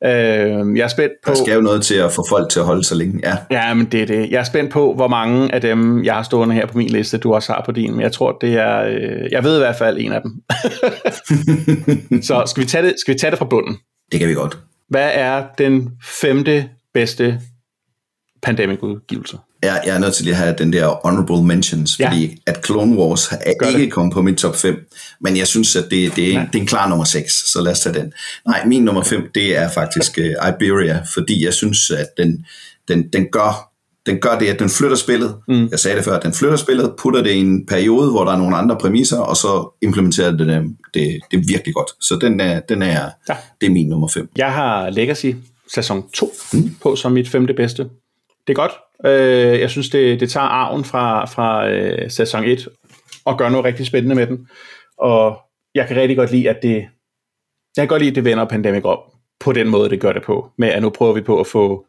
Øh, jeg er spændt på... Der skal jo noget til at få folk til at holde sig længe. Ja, Ja, men det er det. Jeg er spændt på, hvor mange af dem, jeg har stående her på min liste, du også har på din. Men jeg tror, det er... Øh, jeg ved i hvert fald en af dem. *laughs* Så skal vi, tage det, skal vi tage det fra bunden? det kan vi godt. Hvad er den femte bedste pandemic-udgivelse? Jeg, jeg er nødt til lige at have den der honorable mentions, Ja. fordi at Clone Wars er Gør ikke det. kommet på min top 5, men jeg synes, at det, det, er, Ja. det er en klar nummer 6, så lad os tage den. Nej, min nummer 5, det er faktisk uh, Iberia, fordi jeg synes, at den, den, den gør den gør det, at den flytter spillet. Mm. Jeg sagde det før, den flytter spillet, putter det i en periode, hvor der er nogle andre præmisser, og så implementerer det det, det, det er virkelig godt. Så den er, den er, Ja. det er min nummer 5. Jeg har Legacy sæson 2 mm. på som mit femte bedste. Det er godt. Øh, jeg synes, det, det tager arven fra, fra øh, sæson 1 og gør noget rigtig spændende med den. Og jeg kan rigtig godt lide, at det, jeg kan godt lide, at det vender Pandemic op på den måde, det gør det på. Med at nu prøver vi på at få,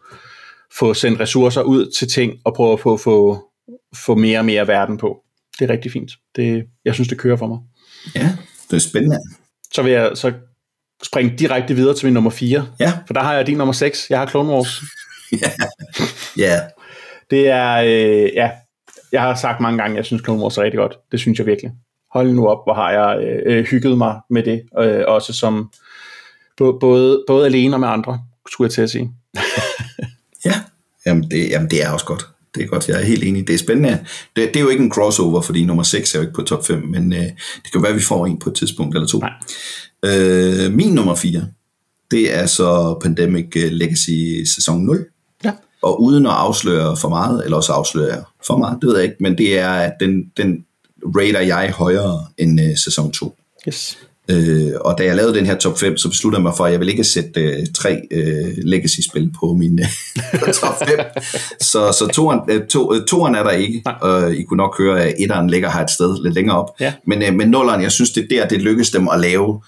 få sendt ressourcer ud til ting, og prøver på at få, få mere og mere verden på. Det er rigtig fint. Det, jeg synes, det kører for mig. Ja, det er spændende. Så vil jeg så springe direkte videre til min nummer 4. Ja, For der har jeg din nummer 6. Jeg har Clone Wars. *laughs* ja, Det er, øh, ja, jeg har sagt mange gange, at jeg synes Clone Wars er rigtig godt. Det synes jeg virkelig. Hold nu op, hvor har jeg øh, hygget mig med det. Øh, også som både, både alene og med andre, skulle jeg til at sige. *laughs* Ja, jamen det, jamen det er også godt. Det er godt, jeg er helt enig. Det er spændende. Det, det er jo ikke en crossover, fordi nummer 6 er jo ikke på top 5, men øh, det kan være, at vi får en på et tidspunkt eller to. Nej. Øh, min nummer 4, det er så Pandemic øh, Legacy sæson 0. Og uden at afsløre for meget, eller også afslører jeg for meget, det ved jeg ikke, men det er, at den, den rater jeg højere end øh, sæson 2. Yes. Øh, og da jeg lavede den her top 5, så besluttede jeg mig for, at jeg vil ikke sætte øh, tre øh, legacy-spil på min øh, *laughs* top 5. Så, så toeren, øh, to, øh, toeren er der ikke, og I kunne nok høre, at etteren ligger her et sted lidt længere op. Ja. Men, øh, men nulleren, jeg synes, det er der, det lykkes dem at lave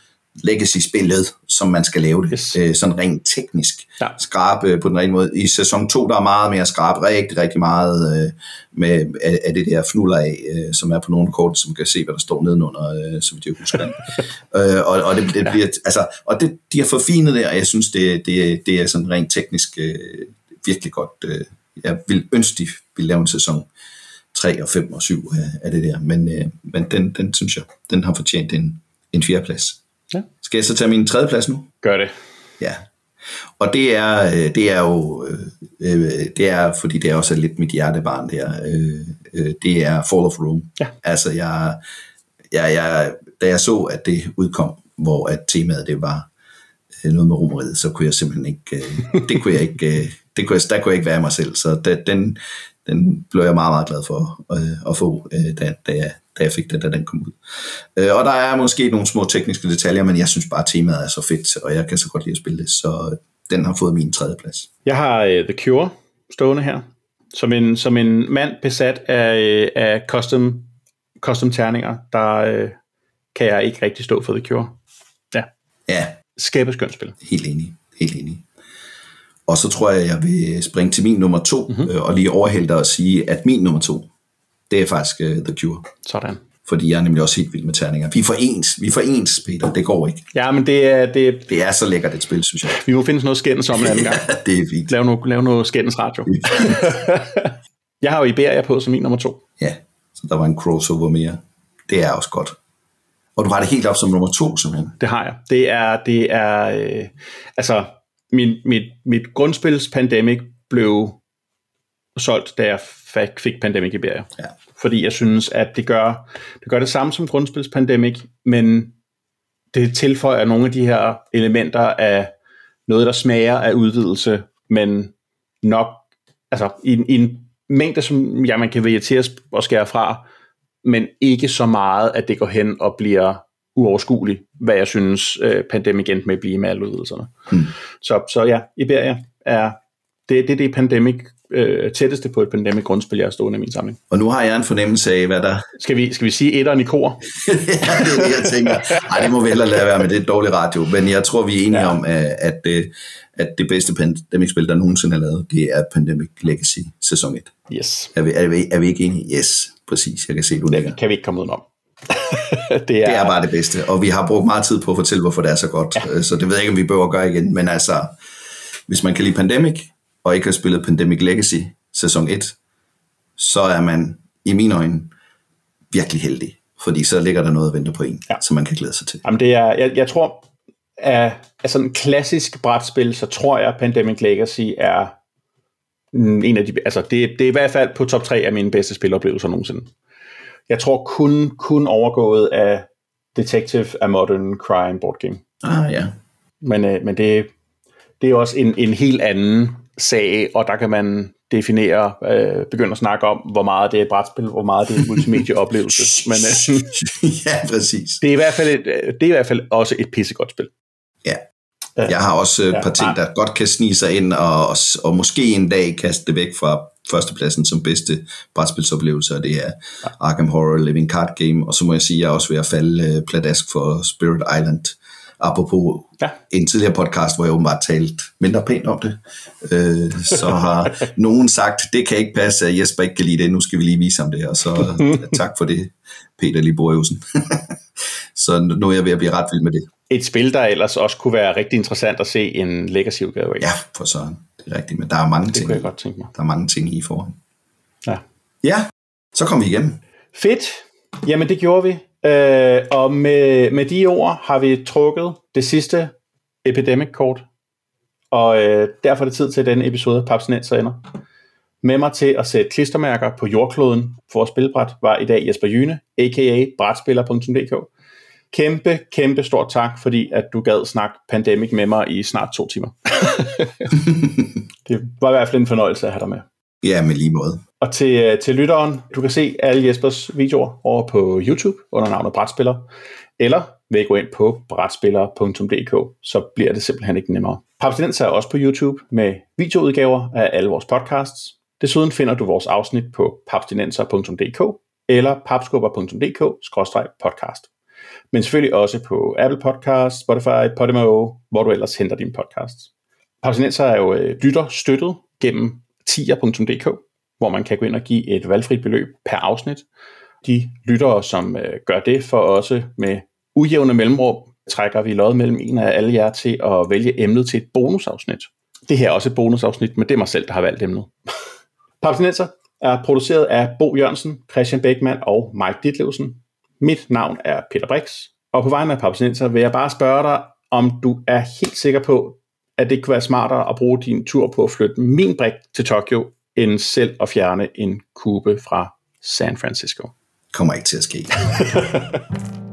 legacy-spillet, som man skal lave det. Yes. Øh, sådan rent teknisk. Ja. Skrabe på den rigtige måde. I sæson 2, der er meget mere skrabe, rigtig, rigtig meget øh, med, af, af det der fnuller af, øh, som er på nogle kort, som kan se, hvad der står nedenunder, øh, så vidt jeg husker. *laughs* øh, og, og det, det bliver, altså, og det, de har forfinet det, og jeg synes, det, det, det er sådan rent teknisk øh, virkelig godt. Øh, jeg vil ønske, de ville lave en sæson 3 og 5 og 7 af, af det der, men, øh, men den, den synes jeg, den har fortjent en, en fjerdeplads. Skal jeg så tage min tredje plads nu? Gør det. Ja. Og det er, øh, det er jo, øh, øh, det er, fordi det er også lidt mit hjertebarn der, det er Fall of Rome. Ja. Altså, jeg, jeg, jeg, da jeg så, at det udkom, hvor at temaet det var noget med romeriet, så kunne jeg simpelthen ikke, det kunne jeg ikke, det kunne jeg, der kunne jeg ikke være mig selv. Så den, den blev jeg meget, meget glad for øh, at få, øh, da, da, jeg, da jeg fik det, da den kom ud. Øh, og der er måske nogle små tekniske detaljer, men jeg synes bare, at temaet er så fedt, og jeg kan så godt lide at spille det, så den har fået min tredje plads. Jeg har uh, The Cure stående her. Som en, som en mand besat af, øh, af custom, custom terninger, der uh, kan jeg ikke rigtig stå for The Cure. Ja, Ja, skæbeskønt spil. helt enig. Helt enig. Og så tror jeg, jeg vil springe til min nummer to, mm-hmm. øh, og lige overhælde dig og sige, at min nummer to, det er faktisk uh, The Cure. Sådan. Fordi jeg er nemlig også helt vild med terninger. Vi for ens, vi for ens, Peter. Det går ikke. Ja, men det er, det, Det er så lækkert et spil, synes jeg. vi må finde noget skændes om en anden gang. *laughs* det er fint. Lave noget, lave noget skændes radio. *laughs* Jeg har jo Iberia på som min nummer to. Ja, så der var en crossover mere. Det er også godt. Og du har det helt op som nummer to, simpelthen. Det har jeg. Det er, det er øh, altså, min, mit, mit grundspils Pandemic blev solgt, da jeg fik, Pandemic Iberia. Ja. Fordi jeg synes, at det gør, det gør det samme som grundspils Pandemic, men det tilføjer nogle af de her elementer af noget, der smager af udvidelse, men nok altså, i, en- i en mængde, som ja, man kan at og skære fra, men ikke så meget, at det går hen og bliver uoverskueligt, hvad jeg synes, øh, Pandemic endte med at blive med alle udvidelserne. Hmm. Så, så ja, Iberia er det, det, er det Pandemic, øh, tætteste på et Pandemic grundspil, jeg har stående i min samling. Og nu har jeg en fornemmelse af, hvad der... Skal vi, skal vi sige etteren i kor? *laughs* ja, det er det, jeg tænker. Ej, det må vi hellere lade være med, det er et dårligt radio. Men jeg tror, vi er enige Ja. om, at, at, øh, at det bedste Pandemic-spil, der nogensinde er lavet, det er Pandemic Legacy sæson 1. Yes. Er vi, er vi, er vi ikke enige? Yes, præcis. Jeg kan se, du lægger. Kan vi ikke komme udenom. *laughs* det, er, Det er bare det bedste, og vi har brugt meget tid på at fortælle, hvorfor det er så godt. Ja. Så det ved jeg ikke, om vi behøver at gøre igen. Men altså, hvis man kan lide Pandemic, og ikke har spillet Pandemic Legacy sæson 1, så er man i mine øjne virkelig heldig. Fordi så ligger der noget at vente på en, Ja. som man kan glæde sig til. Jamen det er, jeg, jeg tror, af, af sådan en klassisk brætspil, så tror jeg, Pandemic Legacy er en af de, altså det, det er i hvert fald på top 3 af mine bedste spiloplevelser nogensinde. Jeg tror kun, kun overgået af Detective A Modern Crime Board Game. Ah ja, Men, øh, men det, det er også en, en helt anden sag, og der kan man definere, øh, begynde at snakke om, hvor meget det er et brætspil, hvor meget det er en multimedieoplevelse. *laughs* Men øh, ja, præcis. det, er i hvert fald et, øh, det er i hvert fald også et pissegodt spil. Ja. Jeg har også et Ja, par ting, der godt kan snige sig ind, og, og, og måske en dag kaste det væk fra førstepladsen som bedste brætspilsoplevelse, og det er Arkham Horror Living Card Game, og så må jeg sige, at jeg er også ved at falde øh, pladask for Spirit Island, apropos Ja. en tidligere podcast, hvor jeg åbenbart talt mindre pænt om det, øh, så har *laughs* nogen sagt, det kan ikke passe, at Jesper ikke kan lide det, nu skal vi lige vise ham det, og så *laughs* tak for det, Peter Liborgeusen. *laughs* så nu er jeg ved at blive ret vild med det. Et spil, der ellers også kunne være rigtig interessant at se en legacy-udgave af. Ja, for sådan. Det er rigtigt, men der er mange det ting. kunne jeg godt tænke mig. Der er mange ting i foran. Ja. Ja, så kom vi igennem. Fedt. Jamen, det gjorde vi. Øh, og med, med de ord har vi trukket det sidste Epidemic-kort. Og øh, derfor er det tid til, denne episode af Papsnenser ender. Med mig til at sætte klistermærker på jordkloden for at spilbræt var i dag Jesper Jyne, a.k.a. brætspiller.dk. Kæmpe, kæmpe stort tak, fordi at du gad snakke Pandemic med mig i snart to timer. *laughs* det var i hvert fald en fornøjelse at have dig med. Ja, med lige måde. Og til, øh, til lytteren, du kan se alle Jespers videoer over på YouTube under navnet Brætspiller, eller ved at gå ind på brætspiller.dk, så bliver det simpelthen ikke nemmere. Papstinens er også på YouTube med videoudgaver af alle vores podcasts. Desuden finder du vores afsnit på papstinenser.dk eller papskubber.dk-podcast. Men selvfølgelig også på Apple Podcasts, Spotify, Podimo, hvor du ellers henter dine podcasts. Pausinenser er jo øh, lytter støttet gennem tier.dk, hvor man kan gå ind og give et valgfrit beløb per afsnit. De lyttere, som øh, gør det for også med ujævne mellemrum, trækker vi lod mellem en af alle jer til at vælge emnet til et bonusafsnit. Det her er også et bonusafsnit, men det er mig selv, der har valgt emnet. *laughs* Papsinenser er produceret af Bo Jørgensen, Christian Beckmann og Mike Ditlevsen. Mit navn er Peter Brix, og på vegne af Papstinenser vil jeg bare spørge dig, om du er helt sikker på, at det kunne være smartere at bruge din tur på at flytte min brik til Tokyo, end selv at fjerne en kube fra San Francisco. Kommer ikke til at ske. *laughs*